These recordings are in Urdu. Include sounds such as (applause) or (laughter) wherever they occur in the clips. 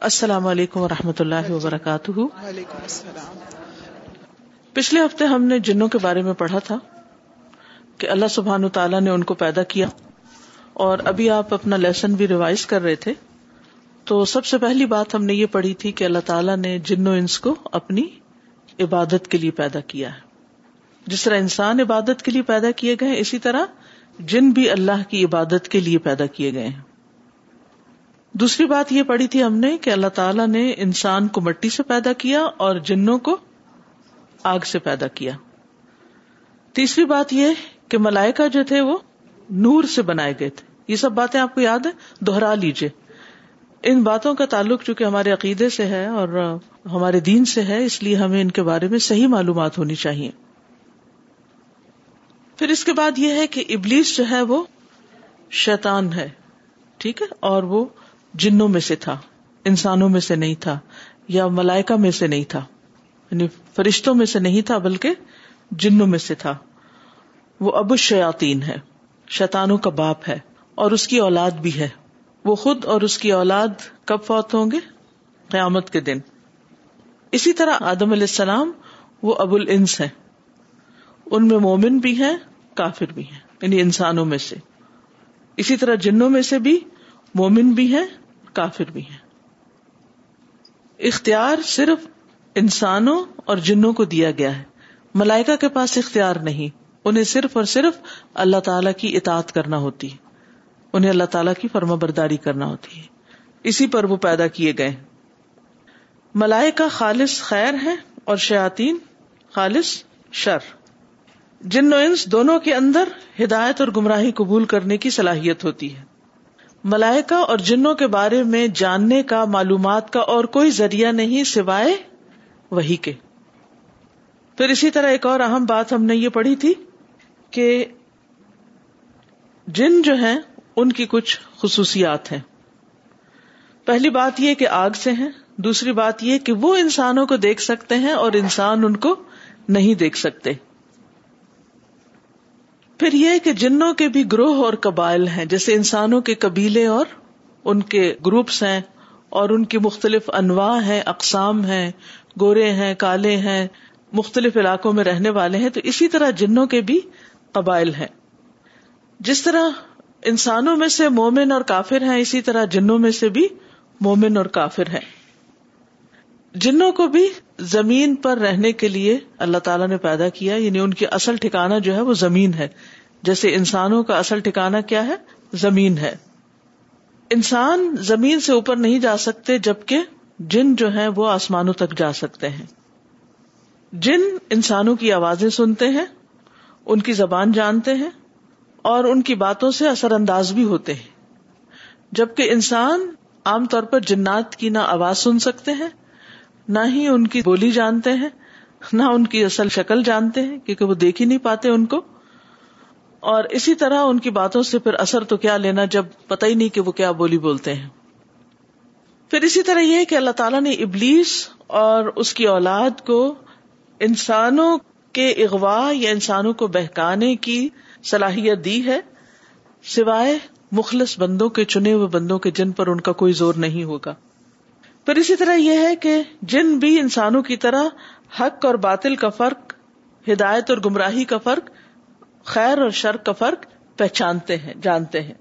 السلام علیکم و رحمۃ اللہ وبرکاتہ۔ وعلیکم السلام۔ پچھلے ہفتے ہم نے جنوں کے بارے میں پڑھا تھا کہ اللہ سبحان تعالیٰ نے ان کو پیدا کیا اور ابھی آپ اپنا لیسن بھی ریوائز کر رہے تھے۔ تو سب سے پہلی بات ہم نے یہ پڑھی تھی کہ اللہ تعالیٰ نے جن و انس کو اپنی عبادت کے لیے پیدا کیا ہے۔ جس طرح انسان عبادت کے لیے پیدا کیے گئے اسی طرح جن بھی اللہ کی عبادت کے لیے پیدا کیے گئے ہیں۔ دوسری بات یہ پڑھی تھی ہم نے کہ اللہ تعالیٰ نے انسان کو مٹی سے پیدا کیا اور جنوں کو آگ سے پیدا کیا۔ تیسری بات یہ کہ ملائکا جو تھے وہ نور سے بنائے گئے تھے۔ یہ سب باتیں آپ کو یاد ہے دوہرا لیجیے ان باتوں کا تعلق چونکہ ہمارے عقیدے سے ہے اور ہمارے دین سے ہے، اس لیے ہمیں ان کے بارے میں صحیح معلومات ہونی چاہیے۔ پھر اس کے بعد یہ ہے کہ ابلیس جو ہے وہ شیطان ہے، ٹھیک ہے؟ اور وہ جنوں میں سے تھا، انسانوں میں سے نہیں تھا، یا ملائکا میں سے نہیں تھا یعنی فرشتوں میں سے نہیں تھا، بلکہ جنوں میں سے تھا۔ وہ ابو شیاتین ہے شیتانوں کا باپ ہے، اور اس کی اولاد بھی ہے۔ وہ خود اور اس کی اولاد کب فوت ہوں گے؟ قیامت کے دن۔ اسی طرح آدم علیہ السلام، وہ ابو الانس ہے ان میں مومن بھی ہیں، کافر بھی ہیں یعنی انسانوں میں سے۔ اسی طرح جنوں میں سے بھی مومن بھی ہیں کافر بھی ہیں۔ اختیار صرف انسانوں اور جنوں کو دیا گیا ہے۔ ملائکا کے پاس اختیار نہیں۔ انہیں صرف اور صرف اللہ تعالی کی اطاعت کرنا ہوتی ہے۔ انہیں اللہ تعالیٰ کی فرما برداری کرنا ہوتی ہے۔ اسی پر وہ پیدا کیے گئے۔ ملائکا خالص خیر ہے اور شیاتین خالص شر۔ جن انس دونوں کے اندر ہدایت اور گمراہی قبول کرنے کی صلاحیت ہوتی ہے۔ ملائکا اور جنوں کے بارے میں جاننے کا، معلومات کا اور کوئی ذریعہ نہیں سوائے وہی کے۔ پھر اسی طرح ایک اور اہم بات ہم نے یہ پڑھی تھی کہ جن جو ہیں، ان کی کچھ خصوصیات ہیں۔ پہلی بات یہ کہ آگ سے ہیں، دوسری بات یہ کہ وہ انسانوں کو دیکھ سکتے ہیں اور انسان ان کو نہیں دیکھ سکتے۔ پھر یہ کہ جنوں کے بھی گروہ اور قبائل ہیں، جیسے انسانوں کے قبیلے اور ان کے گروپس ہیں، اور ان کی مختلف انواع ہیں، اقسام ہیں، گورے ہیں، کالے ہیں، مختلف علاقوں میں رہنے والے ہیں، تو اسی طرح جنوں کے بھی قبائل ہیں۔ جس طرح انسانوں میں سے مومن اور کافر ہیں، اسی طرح جنوں میں سے بھی مومن اور کافر ہیں۔ جنوں کو بھی زمین پر رہنے کے لیے اللہ تعالیٰ نے پیدا کیا یعنی ان کی اصل ٹھکانا جو ہے وہ زمین ہے۔ جیسے انسانوں کا اصل ٹھکانا کیا ہے؟ زمین ہے۔ انسان زمین سے اوپر نہیں جا سکتے، جبکہ جن جو ہے وہ آسمانوں تک جا سکتے ہیں۔ جن انسانوں کی آوازیں سنتے ہیں، ان کی زبان جانتے ہیں، اور ان کی باتوں سے اثر انداز بھی ہوتے ہیں۔ جبکہ انسان عام طور پر جنات کی نہ آواز سن سکتے ہیں نہ ہی ان کی بولی جانتے ہیں، نہ ان کی اصل شکل جانتے ہیں، کیونکہ وہ دیکھ ہی نہیں پاتے ان کو۔ اور اسی طرح ان کی باتوں سے پھر اثر تو کیا لینا جب پتہ ہی نہیں کہ وہ کیا بولی بولتے ہیں۔ پھر اسی طرح یہ کہ اللہ تعالیٰ نے ابلیس اور اس کی اولاد کو انسانوں کے اغوا یا انسانوں کو بہکانے کی صلاحیت دی ہے، سوائے مخلص بندوں کے، چنے ہوئے بندوں کے جن پر ان کا کوئی زور نہیں ہوگا۔ پھر اسی طرح یہ ہے کہ جن بھی انسانوں کی طرح حق اور باطل کا فرق، ہدایت اور گمراہی کا فرق، خیر اور شر کا فرق پہچانتے ہیں، جانتے ہیں۔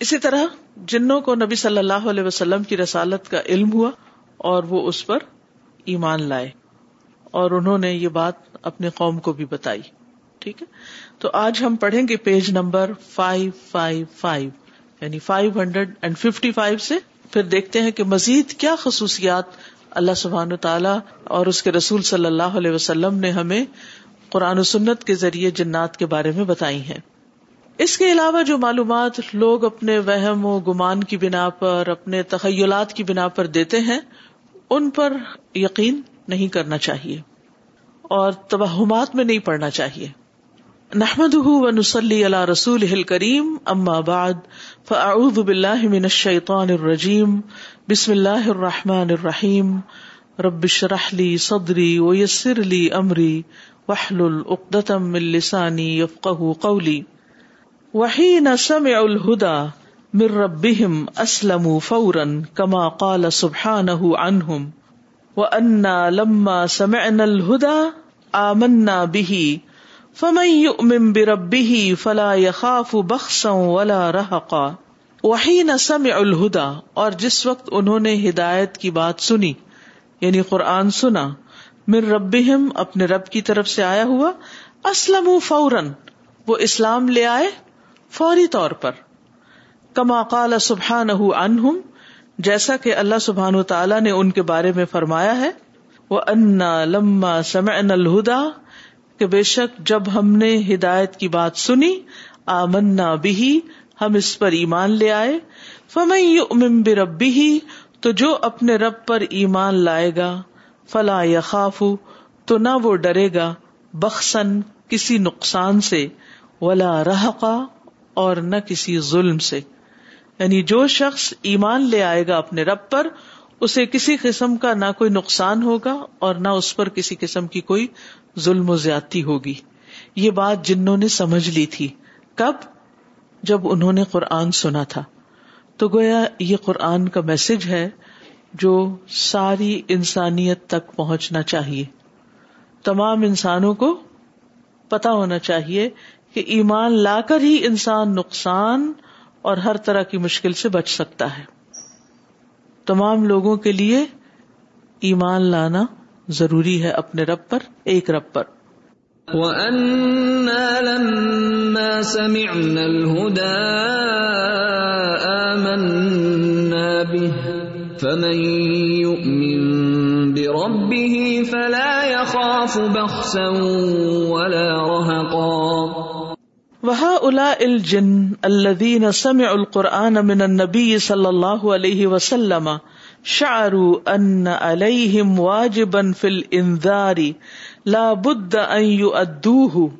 اسی طرح جنوں کو نبی صلی اللہ علیہ وسلم کی رسالت کا علم ہوا اور وہ اس پر ایمان لائے اور انہوں نے یہ بات اپنے قوم کو بھی بتائی۔ ٹھیک ہے؟ تو آج ہم پڑھیں گے page number five five five یعنی five hundred and fifty five سے پھر دیکھتے ہیں کہ مزید کیا خصوصیات اللہ سبحان تعالیٰ اور اس کے رسول صلی اللہ علیہ وسلم نے ہمیں قرآن و سنت کے ذریعے جنات کے بارے میں بتائی ہیں۔ اس کے علاوہ جو معلومات لوگ اپنے وہم و گمان کی بنا پر، اپنے تخیلات کی بنا پر دیتے ہیں، ان پر یقین نہیں کرنا چاہیے اور توہمات میں نہیں پڑنا چاہیے۔ نحمد و نسلی اللہ رسول کریم اما بعد فاعوذ باللہ من الشیطان الرجیم بسم اللہ الرحمن الرحیم رب شرح لی صدری ویسر لی امری وحلل اقدتم من لسانی یفقہ قولی وحین سمع الہدا مر ربهم اسلموا فوراً كما قال سبحانه عنهم وانا لما سمعنا الهدى آمنا به فمن يؤمن بربه فلا يخاف بخسا ولا رهقا۔ وحين سمع الهدى، اور جس وقت انہوں نے ہدایت کی بات سنی یعنی قرآن سنا مر ربهم اپنے رب کی طرف سے آیا ہوا اسلم فورن وہ اسلام لے آئے فوری طور پر۔ کما قال سبحان عنہم، جیسا کہ اللہ سبحان تعالیٰ نے ان کے بارے میں فرمایا ہے وہ انا لما سمعنا الہدا کہ بے شک جب ہم نے ہدایت کی بات سنی، آمنا بھی ہم اس پر ایمان لے آئے۔ فمن یؤمن بربہ، تو جو اپنے رب پر ایمان لائے گا، فلا یخاف، تو نہ وہ ڈرے گا، بخسن، کسی نقصان سے، ولا رحقا اور نہ کسی ظلم سے۔ یعنی جو شخص ایمان لے آئے گا اپنے رب پر، اسے کسی قسم کا نہ کوئی نقصان ہوگا اور نہ اس پر کسی قسم کی کوئی ظلم و زیادتی ہوگی۔ یہ بات جنہوں نے سمجھ لی تھی۔ کب؟ جب انہوں نے قرآن سنا تھا۔ تو گویا یہ قرآن کا میسج ہے جو ساری انسانیت تک پہنچنا چاہیے۔ تمام انسانوں کو پتا ہونا چاہیے کہ ایمان لا کر ہی انسان نقصان اور ہر طرح کی مشکل سے بچ سکتا ہے۔ تمام لوگوں کے لیے ایمان لانا ضروری ہے اپنے رب پر ایک رب پر۔ وَأَنَّا لَمَّا سَمِعْنَا الْهُدَىٰ آمَنَّا بِهِ فَمَن يُؤْمِن بِرَبِّهِ فَلَا يَخَافُ بَخْسًا وَلَا رَهَقًا۔ وهؤلاء الجن الذين سمعوا القرآن من النبي صلى الله عليه وسلم شعروا أن عليهم واجبا في الإنذار لا بد أن يؤدوه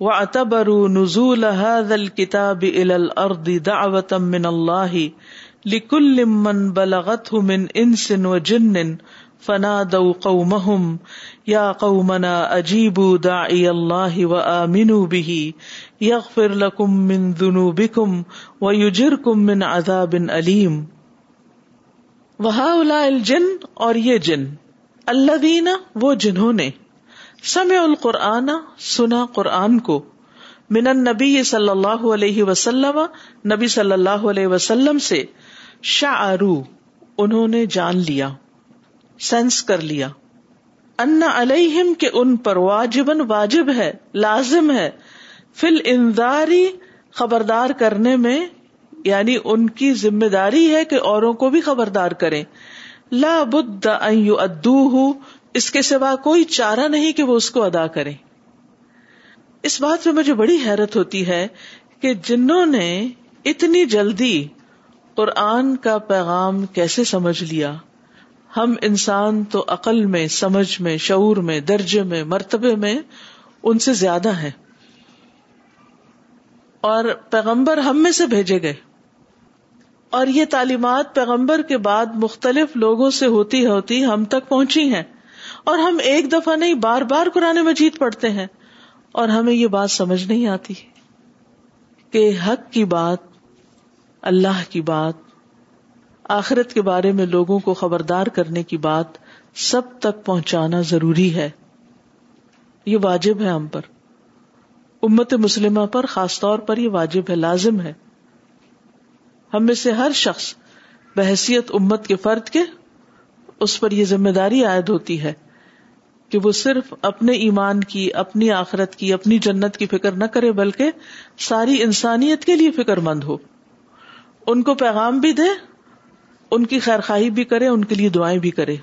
واعتبروا نزول هذا الكتاب إلى الأرض دعوة من الله لكل من بلغته من إنس وجن فنادوا قومهم یا قومنا اجیبوا داعی اللہ وآمنوا به یغفر لکم من ذنوبکم ویجرکم من عذاب علیم وہاؤلاء الجن اور یہ جن الذین وہ جنہوں نے سمع القرآن، سنا قرآن کو۔ من النبی صلی اللہ علیہ وسلم، نبی صلی اللہ علیہ وسلم سے شعرو انہوں نے جان لیا، سینس کر لیا۔ ان علیہم کے ان پر واجبن واجب ہے، لازم ہے۔ فل انداری خبردار کرنے میں یعنی ان کی ذمہ داری ہے کہ اوروں کو بھی خبردار کریں۔ لا بد ادو اس کے سوا کوئی چارہ نہیں کہ وہ اس کو ادا کرے اس بات میں مجھے بڑی حیرت ہوتی ہے کہ جنہوں نے اتنی جلدی قرآن کا پیغام کیسے سمجھ لیا؟ ہم انسان تو عقل میں، سمجھ میں، شعور میں، درجے میں، مرتبے میں ان سے زیادہ ہیں۔ اور پیغمبر ہم میں سے بھیجے گئے۔ اور یہ تعلیمات پیغمبر کے بعد مختلف لوگوں سے ہوتی ہوتی ہم تک پہنچی ہیں اور ہم ایک دفعہ نہیں، بار بار قرآن مجید پڑھتے ہیں اور ہمیں یہ بات سمجھ نہیں آتی کہ حق کی بات، اللہ کی بات، آخرت کے بارے میں لوگوں کو خبردار کرنے کی بات سب تک پہنچانا ضروری ہے۔ یہ واجب ہے ہم پر۔ امت مسلمہ پر خاص طور پر یہ واجب ہے، لازم ہے۔ ہم میں سے ہر شخص بحثیت امت کے فرد کے اس پر یہ ذمہ داری عائد ہوتی ہے کہ وہ صرف اپنے ایمان کی، اپنی آخرت کی، اپنی جنت کی فکر نہ کرے، بلکہ ساری انسانیت کے لیے فکر مند ہو۔ ان کو پیغام بھی دے، ان کی خیر خواہی بھی کرے، ان کے لیے دعائیں بھی کرے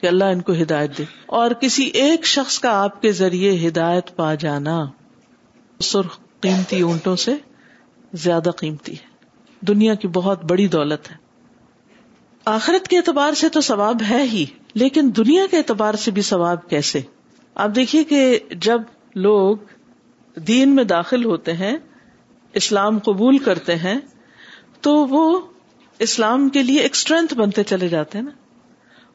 کہ اللہ ان کو ہدایت دے۔ اور کسی ایک شخص کا آپ کے ذریعے ہدایت پا جانا سرخ قیمتی اونٹوں سے زیادہ قیمتی ہے۔ دنیا کی بہت بڑی دولت ہے۔ آخرت کے اعتبار سے تو ثواب ہے ہی، لیکن دنیا کے اعتبار سے بھی ثواب کیسے؟ آپ دیکھیے کہ جب لوگ دین میں داخل ہوتے ہیں، اسلام قبول کرتے ہیں، تو وہ اسلام کے لیے ایک اسٹرینتھ بنتے چلے جاتے ہیں نا۔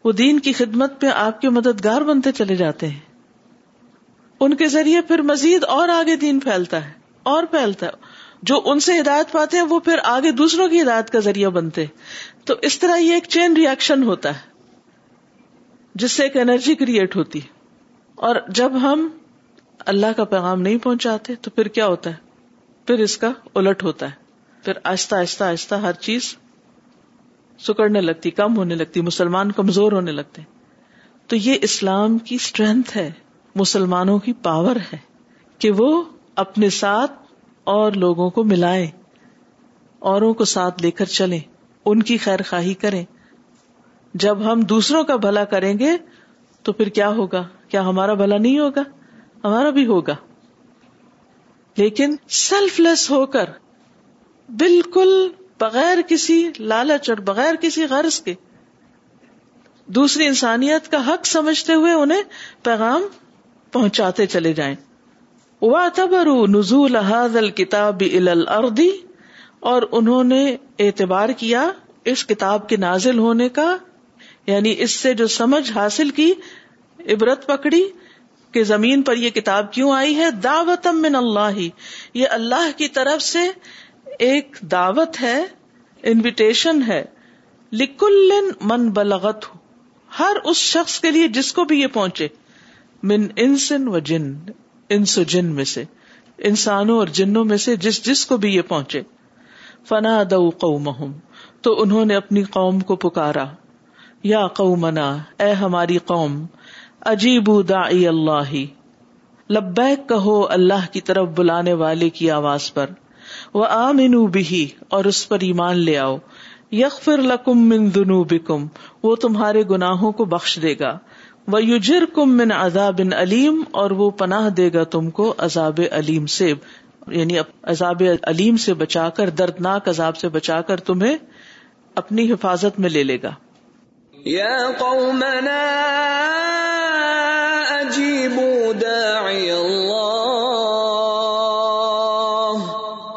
وہ دین کی خدمت پہ آپ کے مددگار بنتے چلے جاتے ہیں۔ ان کے ذریعے پھر مزید اور آگے دین پھیلتا ہے، اور پھیلتا ہے۔ جو ان سے ہدایت پاتے ہیں، وہ پھر آگے دوسروں کی ہدایت کا ذریعہ بنتے تو اس طرح یہ ایک چین ریئیکشن ہوتا ہے، جس سے ایک انرجی کریٹ ہوتی اور جب ہم اللہ کا پیغام نہیں پہنچاتے، تو پھر کیا ہوتا ہے؟ پھر اس کا الٹ ہوتا ہے۔ پھر آہستہ آہستہ آہستہ ہر چیز سکڑنے لگتی، کم ہونے لگتی، مسلمان کمزور ہونے لگتے۔ تو یہ اسلام کی اسٹرینتھ ہے، مسلمانوں کی پاور ہے کہ وہ اپنے ساتھ اور لوگوں کو ملائے اوروں کو ساتھ لے کر چلے ان کی خیر خواہی کریں۔ جب ہم دوسروں کا بھلا کریں گے، تو پھر کیا ہوگا؟ کیا ہمارا بھلا نہیں ہوگا؟ ہمارا بھی ہوگا۔ لیکن سیلف لیس ہو کر، بالکل بغیر کسی لالچ اور بغیر کسی غرض کے، دوسری انسانیت کا حق سمجھتے ہوئے انہیں پیغام پہنچاتے چلے جائیں۔ نزول الكتاب الى الارض اور انہوں نے اعتبار کیا اس کتاب کے نازل ہونے کا یعنی اس سے جو سمجھ حاصل کی، عبرت پکڑی کہ زمین پر یہ کتاب کیوں آئی ہے؟ دعوت من اللہ، یہ اللہ کی طرف سے ایک دعوت ہے انویٹیشن ہے لکل من بلغت ہر اس شخص کے لیے جس کو بھی یہ پہنچے، من انسن و جن۔ انس و جن میں سے، انسانوں اور جنوں میں سے جس جس کو بھی یہ پہنچے۔ فنا دو قومہم، تو انہوں نے اپنی قوم کو پکارا۔ یا قومنا، اے ہماری قوم عجیب دائی اللہ۔ لبیک کہو اللہ کی طرف بلانے والے کی آواز پر۔ وہ آمین بھی اور اس پر ایمان لے آؤ۔ یغفر لکم من ذنوبکم، وہ تمہارے گناہوں کو بخش دے گا۔ یوجر کم من عذاب علیم اور وہ پناہ دے گا تم کو عذاب علیم سے یعنی عذاب علیم سے بچا کر، دردناک عذاب سے بچا کر تمہیں اپنی حفاظت میں لے لے گا۔ یا قومنا، اجیبوا داعی اللہ،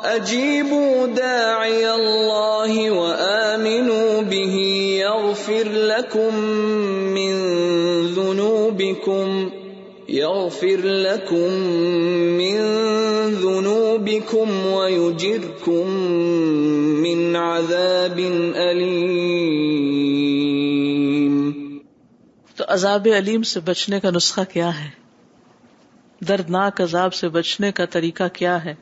اجیبوا داعی اللہ وآمنوا به یغفر لکم ذنوبکم یغفر لکم من ذنوبکم ویجرکم من عذاب علیم تو عذاب علیم سے بچنے کا نسخہ کیا ہے؟ دردناک عذاب سے بچنے کا طریقہ کیا ہے؟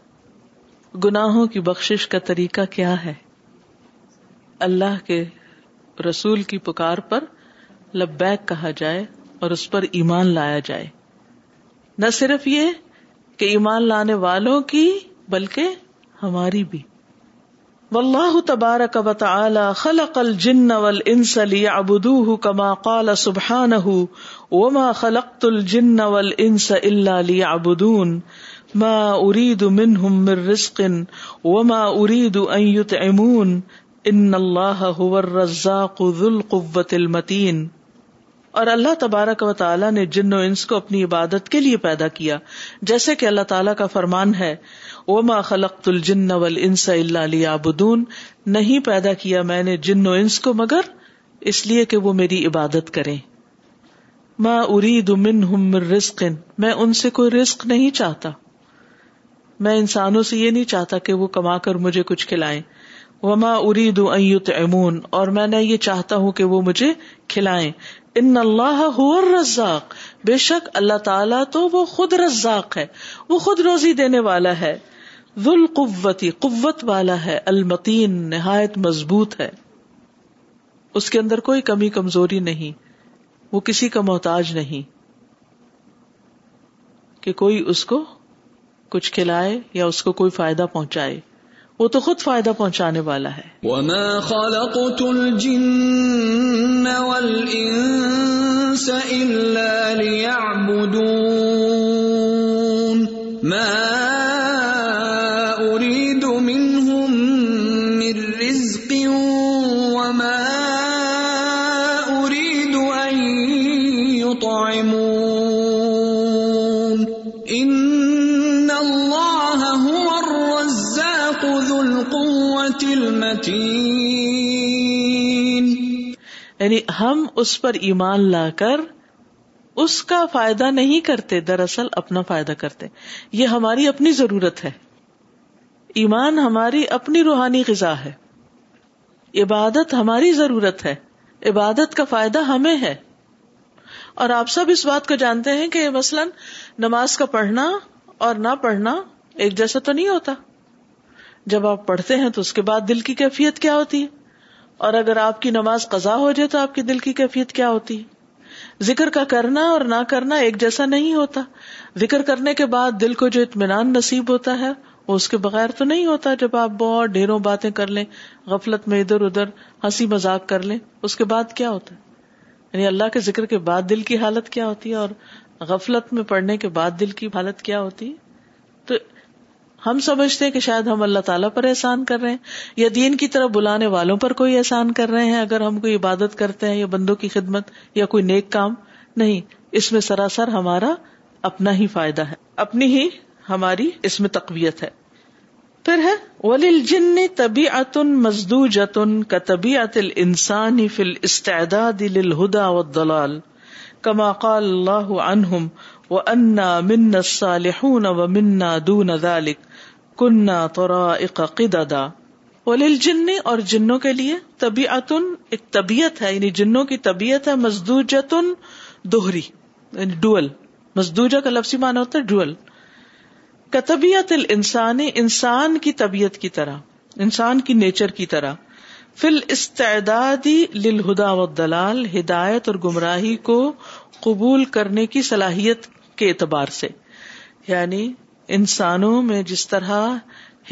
گناہوں کی بخشش کا طریقہ کیا ہے؟ اللہ کے رسول کی پکار پر لبیک کہا جائے اور اس پر ایمان لایا جائے۔ نہ صرف یہ کہ ایمان لانے والوں کی، بلکہ ہماری بھی۔ واللہ تبارک و تعالی خلق الجن والانس ليعبدوه كما قال سبحانه وما خلقت الجن والانس الا ليعبدون ما اريد منهم من رزق وما اريد ان يطعمون ان الله هو الرزاق ذو القوة المتين اور اللہ تبارک و تعالیٰ نے جن و انس کو اپنی عبادت کے لیے پیدا کیا۔ جیسے کہ اللہ تعالیٰ کا فرمان ہے، وما خلقت الجن والانس الا ليعبدون۔ نہیں پیدا کیا میں نے جن و انس کو، مگر اس لیے کہ وہ میری عبادت کریں۔ ما اريد منهم من رزق۔ میں ان سے کوئی رزق نہیں چاہتا۔ میں انسانوں سے یہ نہیں چاہتا کہ وہ کما کر مجھے کچھ کھلائیں۔ وما اريد ان يطعمون۔ اور میں نے یہ چاہتا ہوں کہ وہ مجھے کھلائیں۔ ان اللہ الرزاق۔ بے شک اللہ تعالیٰ تو وہ خود رزاق ہے، وہ خود روزی دینے والا ہے۔ ذل قوتی قوت والا ہے، المتین، نہایت مضبوط ہے۔ اس کے اندر کوئی کمی کمزوری نہیں، وہ کسی کا محتاج نہیں۔ کہ کوئی اس کو کچھ کھلائے یا اس کو کوئی فائدہ پہنچائے۔ وہ تو خود فائدہ پہنچانے والا ہے۔ وما خلقت الجن والانس الا ليعبدون۔ ما یعنی ہم اس پر ایمان لا کر اس کا فائدہ نہیں کرتے، دراصل اپنا فائدہ کرتے۔ یہ ہماری اپنی ضرورت ہے۔ ایمان ہماری اپنی روحانی غذا ہے۔ عبادت ہماری ضرورت ہے۔ عبادت کا فائدہ ہمیں ہے۔ اور آپ سب اس بات کو جانتے ہیں کہ مثلاً نماز کا پڑھنا اور نہ پڑھنا ایک جیسا تو نہیں ہوتا۔ جب آپ پڑھتے ہیں تو اس کے بعد دل کی کیفیت کیا ہوتی ہے؟ اور اگر آپ کی نماز قضا ہو جائے تو آپ کی دل کی کیفیت کیا ہوتی؟ ہے ذکر کا کرنا اور نہ کرنا ایک جیسا نہیں ہوتا۔ ذکر کرنے کے بعد دل کو جو اطمینان نصیب ہوتا ہے، وہ اس کے بغیر تو نہیں ہوتا جب آپ بہت ڈھیروں باتیں کر لیں، غفلت میں ادھر ادھر ہنسی مذاق کر لیں۔ اس کے بعد کیا ہوتا؟ ہے یعنی اللہ کے ذکر کے بعد دل کی حالت کیا ہوتی ہے اور غفلت میں پڑھنے کے بعد دل کی حالت کیا ہوتی؟ ہے تو ہم سمجھتے ہیں کہ شاید ہم اللہ تعالیٰ پر احسان کر رہے ہیں، یا دین کی طرف بلانے والوں پر کوئی احسان کر رہے ہیں، اگر ہم کوئی عبادت کرتے ہیں یا بندوں کی خدمت یا کوئی نیک کام۔ نہیں، اس میں سراسر ہمارا اپنا ہی فائدہ ہے، اپنی ہی ہماری اس میں تقویت ہے۔ پھر ہے ولیل جن طبی اتن مزدو جتن کا طبیعت انسانی فل استعداد للہدا والضلال کما قال اللہ عنہم وَأَنَّا مِنَّا الصَّالِحُونَ وَمِنَّا دُونَ ذَلِكَ كُنَّا طَرَائِقَ قِدَدًا۔ وَلِلْجِنِّ اور جنوں کے لیے طبیعتن، ایک طبیعت ہے یعنی جنوں کی طبیعت ہے، مزدوجتن دوہری یعنی ڈوئل۔ مزدوجہ کا لفظی معنی ہوتا ہے ڈوئل۔ کا طبیعت الانسانی انسان کی طبیعت کی طرح، انسان کی نیچر کی طرح۔ فل استعدادی للہدا والدلال ہدایت اور گمراہی کو قبول کرنے کی صلاحیت کے اعتبار سے یعنی انسانوں میں جس طرح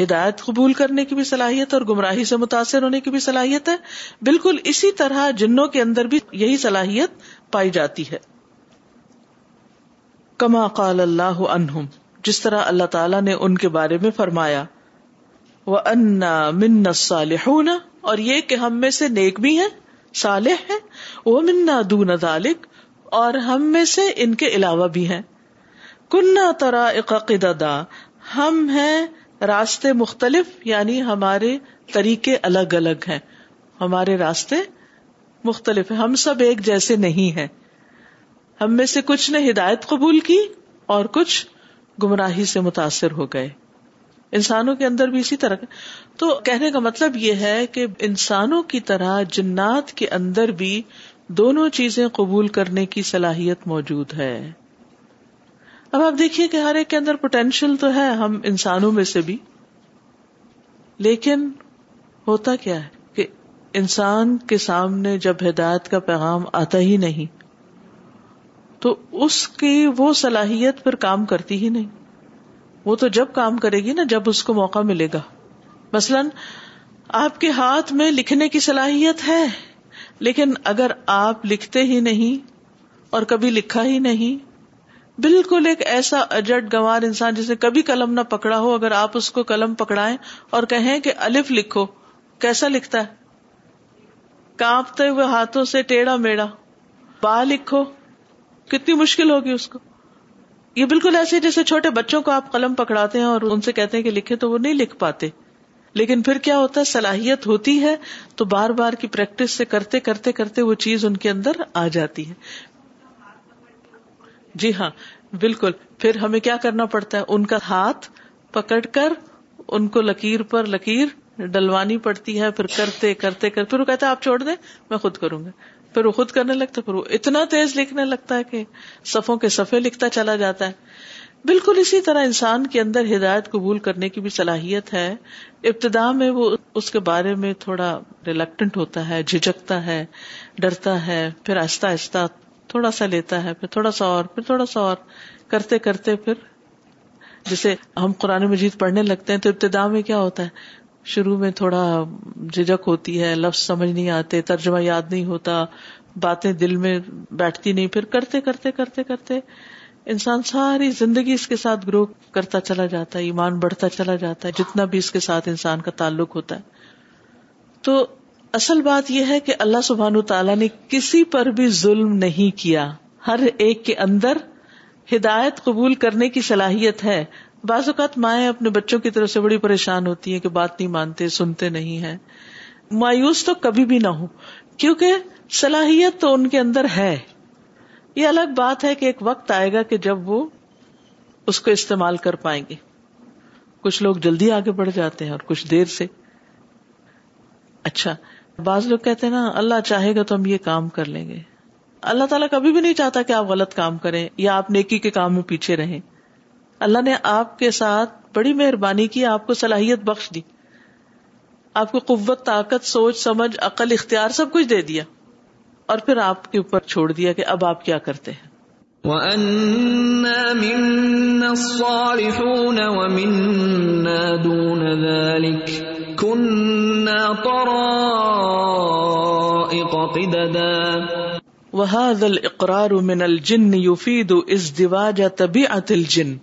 ہدایت قبول کرنے کی بھی صلاحیت اور گمراہی سے متاثر ہونے کی بھی صلاحیت ہے، بالکل اسی طرح جنوں کے اندر بھی یہی صلاحیت پائی جاتی ہے۔ کما قال اللہ عنہم، جس طرح اللہ تعالیٰ نے ان کے بارے میں فرمایا وہ انا من صالحون اور یہ کہ ہم میں سے نیک بھی ہیں، صالح ہیں وہ منا دون ذالک اور ہم میں سے ان کے علاوہ بھی ہیں۔ کنہ ترا اقدا ہم ہیں راستے مختلف یعنی ہمارے طریقے الگ الگ ہیں، ہمارے راستے مختلف ہیں، ہم سب ایک جیسے نہیں ہیں۔ ہم میں سے کچھ نے ہدایت قبول کی اور کچھ گمراہی سے متاثر ہو گئے۔ انسانوں کے اندر بھی اسی طرح تو کہنے کا مطلب یہ ہے کہ انسانوں کی طرح جنات کے اندر بھی دونوں چیزیں قبول کرنے کی صلاحیت موجود ہے۔ اب آپ دیکھیے کہ ہر ایک کے اندر پوٹینشیل تو ہے ہم انسانوں میں سے بھی۔ لیکن ہوتا کیا ہے کہ انسان کے سامنے جب ہدایت کا پیغام آتا ہی نہیں، تو اس کی وہ صلاحیت پھر کام کرتی ہی نہیں۔ وہ تو جب کام کرے گی نا، جب اس کو موقع ملے گا۔ مثلاً آپ کے ہاتھ میں لکھنے کی صلاحیت ہے، لیکن اگر آپ لکھتے ہی نہیں اور کبھی لکھا ہی نہیں بالکل ایک ایسا اجٹ گوار انسان جس نے کبھی قلم نہ پکڑا ہو، اگر آپ اس کو قلم پکڑائیں اور کہیں کہ الف لکھو، کیسا لکھتا ہے؟ کانپتے ہوئے ہاتھوں سے ٹیڑھا میڑا، با لکھو، کتنی مشکل ہوگی اس کو۔ یہ بالکل ایسے جیسے چھوٹے بچوں کو آپ قلم پکڑاتے ہیں اور ان سے کہتے ہیں کہ لکھے تو وہ نہیں لکھ پاتے۔ لیکن پھر کیا ہوتا ہے؟ صلاحیت ہوتی ہے تو بار بار کی پریکٹس سے کرتے کرتے کرتے وہ چیز ان کے اندر آ جاتی ہے۔ جی ہاں بالکل۔ پھر ہمیں کیا کرنا پڑتا ہے؟ ان کا ہاتھ پکڑ کر، ان کو لکیر پر لکیر ڈلوانی پڑتی ہے، پھر کرتے کرتے کرتے۔ پھر وہ کہتا ہے، آپ چھوڑ دیں، میں خود کروں گا۔ پھر وہ خود کرنے لگتا پھر وہ اتنا تیز لکھنے لگتا ہے کہ صفوں کے صفے لکھتا چلا جاتا ہے۔ بالکل اسی طرح انسان کے اندر ہدایت قبول کرنے کی بھی صلاحیت ہے۔ ابتدا میں وہ اس کے بارے میں تھوڑا ریلیکٹنٹ ہوتا ہے جھجکتا ہے، ڈرتا ہے، پھر آہستہ آہستہ تھوڑا سا لیتا ہے، پھر تھوڑا سا اور، پھر تھوڑا سا اور۔ کرتے کرتے پھر جیسے ہم قرآن مجید پڑھنے لگتے ہیں تو ابتدا میں کیا ہوتا ہے؟ شروع میں تھوڑا جھجک ہوتی ہے، لفظ سمجھ نہیں آتے، ترجمہ یاد نہیں ہوتا، باتیں دل میں بیٹھتی نہیں، پھر کرتے کرتے کرتے کرتے انسان ساری زندگی اس کے ساتھ گرو کرتا چلا جاتا ہے، ایمان بڑھتا چلا جاتا ہے، جتنا بھی اس کے ساتھ انسان کا تعلق ہوتا ہے۔ تو اصل بات یہ ہے کہ اللہ سبحان تعالیٰ نے کسی پر بھی ظلم نہیں کیا۔ ہر ایک کے اندر ہدایت قبول کرنے کی صلاحیت ہے۔ بعض اوقات مائیں اپنے بچوں کی طرف سے بڑی پریشان ہوتی ہیں کہ بات نہیں مانتے، سنتے نہیں ہے مایوس تو کبھی بھی نہ ہو کیونکہ صلاحیت تو ان کے اندر ہے۔ یہ الگ بات ہے کہ ایک وقت آئے گا کہ جب وہ اس کو استعمال کر پائیں گے۔ کچھ لوگ جلدی آگے بڑھ جاتے ہیں اور کچھ دیر سے۔ اچھا بعض لوگ کہتے ہیں نا، اللہ چاہے گا تو ہم یہ کام کر لیں گے۔ اللہ تعالیٰ کبھی بھی نہیں چاہتا کہ آپ غلط کام کریں یا آپ نیکی کے کام میں پیچھے رہیں۔ اللہ نے آپ کے ساتھ بڑی مہربانی کی، آپ کو صلاحیت بخش دی۔ آپ کو قوت، طاقت، سوچ، سمجھ، عقل، اختیار سب کچھ دے دیا۔ اور پھر آپ کے اوپر چھوڑ دیا کہ اب آپ کیا کرتے ہیں۔ وَأَنَّا مِنَّا الصَّالِحُونَ وَمِنَّا دُونَ ذَلِكَ۔ كُنَّا طَرَائِقَ قِدَدًا. وهذا الاقرار من الجن يفيد ازدواج طبيعه الجن.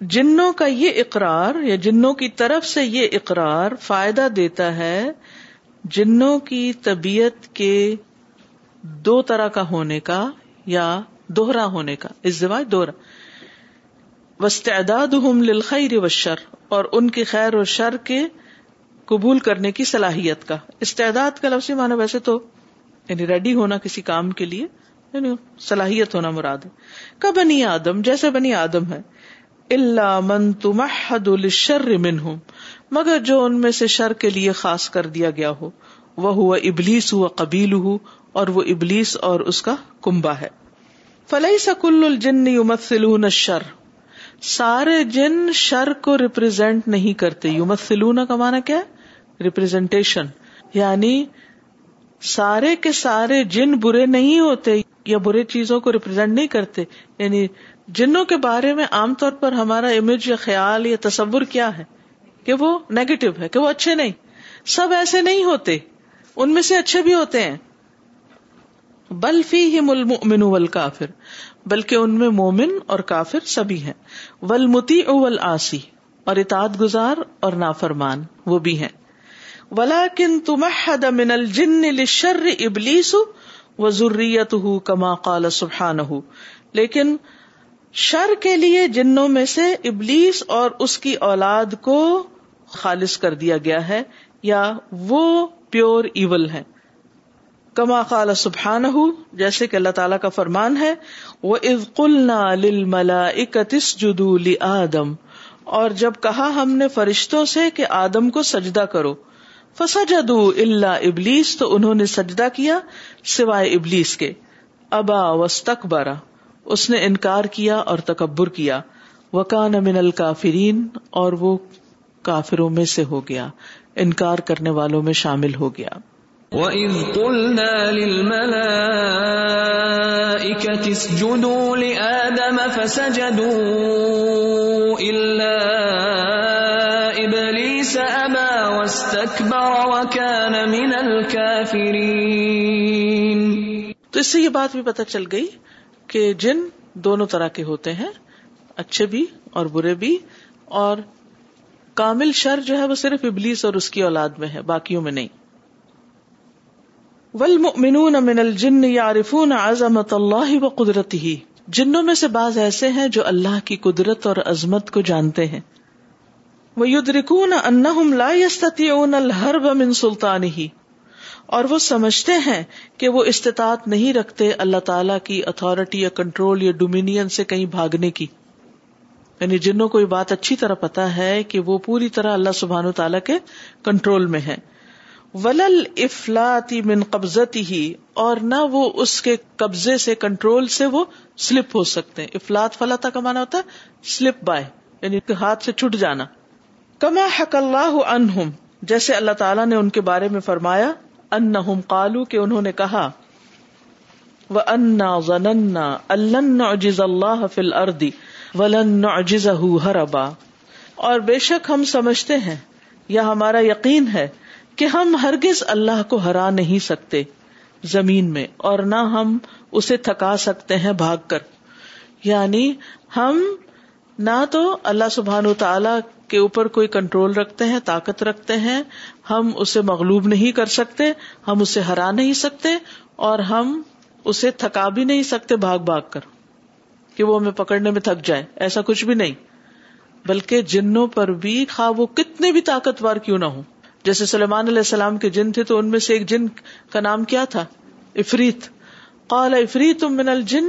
جنوں کا یہ اقرار یا جنوں کی طرف سے یہ اقرار فائدہ دیتا ہے جنوں کی طبیعت کے دو طرح کا ہونے کا یا دوہرا ہونے کا، ازدواج دوہرا۔ وسطاد للخیر والشر، اور ان کی خیر اور شر کے قبول کرنے کی صلاحیت کا۔ استعداد کا لفظی معنی ویسے تو یعنی ریڈی ہونا کسی کام کے لیے یعنی صلاحیت ہونا مراد ہے۔ کا بنی آدم، جیسے بنی آدم ہے اللہ من تمحد الشر منہم مگر جو ان میں سے شر کے لیے خاص کر دیا گیا ہو وہ ہوا ابلیس ہوا قبیل ہو اور وہ ابلیس اور اس کا کمبا ہے۔ فلئی سکل الجن یمثلون الشر۔ سارے جن شر کو ریپرزینٹ نہیں کرتے یمثلون کا معنی کیا ہے؟ ریپرزینٹیشن یعنی سارے کے سارے جن برے نہیں ہوتے یا برے چیزوں کو ریپرزینٹ نہیں کرتے. یعنی جنوں کے بارے میں عام طور پر ہمارا امیج یا خیال یا تصور کیا ہے؟ کہ وہ نیگیٹو ہے، کہ وہ اچھے نہیں. سب ایسے نہیں ہوتے. ان میں سے اچھے بھی ہوتے ہیں. بل فی ہی المؤمن والکافر، بلکہ ان میں مومن اور کافر سبھی ہیں. ولمتی اول آسی اور اطاعت گزار اور نافرمان، وہ بھی ہیں. ولاکن تمحد من الجن للشر ابلیس و ذریته کما قال سبحانہ لیکن شر کے لیے جنوں میں سے ابلیس اور اس کی اولاد کو خالص کر دیا گیا ہے، یا وہ پیور ایول ہے کما قال سبحان جیسے کہ اللہ تعالیٰ کا فرمان ہے وہ از قلنا للملا اکتس جدو آدم اور جب کہا ہم نے فرشتوں سے کہ آدم کو سجدہ کرو فسجدو اللہ ابلیس تو انہوں نے سجدہ کیا سوائے ابلیس کے۔ ابا وسطبرا اس نے انکار کیا اور تکبر کیا۔ وکان من الکافرین، اور وہ کافروں میں سے ہو گیا۔ انکار کرنے والوں میں شامل ہو گیا۔ وَإِذْ قُلْنَا لِلْمَلَائِكَةِ اسْجُدُوا لِآدَمَ فَسَجَدُوا إِلَّا وَاسْتَكْبَرَ وَكَانَ مِنَ الْكَافِرِينَ. تو اس سے یہ بات بھی پتہ چل گئی کہ جن دونوں طرح کے ہوتے ہیں، اچھے بھی اور برے بھی، اور کامل شر جو ہے وہ صرف ابلیس اور اس کی اولاد میں ہے، باقیوں میں نہیں۔ والمؤمنون من الجن يعرفون عظمت اللہ و قدرتی جنوں میں سے بعض ایسے ہیں جو اللہ کی قدرت اور عظمت کو جانتے ہیں۔ وہ یدرکون انہم لا يستطيعون الحرب من اور وہ سمجھتے ہیں کہ وہ استطاعت نہیں رکھتے اللہ تعالی کی اتارٹی یا کنٹرول یا ڈومینین سے کہیں بھاگنے کی۔ یعنی جنوں کو یہ بات اچھی طرح پتا ہے کہ وہ پوری طرح اللہ سبحان تعالیٰ کے کنٹرول میں ہے ولل افلاتی من قبضتی ہی اور نہ وہ اس کے قبضے سے کنٹرول سے وہ سلپ ہو سکتے۔ ہیں افلات فلاح کا مانا ہوتا ہے سلپ بائے یعنی ہاتھ سے چھٹ جانا۔ کما حق اللہ انہم جیسے اللہ تعالیٰ نے ان کے بارے میں فرمایا ان قالو کہ انہوں نے کہا وہ انا ضننا اللہ اللہ فل اردی ولن نعجزہ ہربا اور بے شک ہم سمجھتے ہیں، یا ہمارا یقین ہے کہ ہم ہرگز اللہ کو ہرا نہیں سکتے زمین میں، اور نہ ہم اسے تھکا سکتے ہیں بھاگ کر۔ یعنی ہم نہ تو اللہ سبحان تعالی کے اوپر کوئی کنٹرول رکھتے ہیں، طاقت رکھتے ہیں، ہم اسے مغلوب نہیں کر سکتے، ہم اسے ہرا نہیں سکتے، اور ہم اسے تھکا بھی نہیں سکتے بھاگ بھاگ کر، کہ وہ ہمیں پکڑنے میں تھک جائے، ایسا کچھ بھی نہیں۔ بلکہ جنوں پر بھی خواہ وہ کتنے بھی طاقتور کیوں نہ ہوں۔ جیسے سلیمان علیہ السلام کے جن تھے تو ان میں سے ایک جن کا نام کیا تھا؟ افریت۔ قال، افریت من الجن،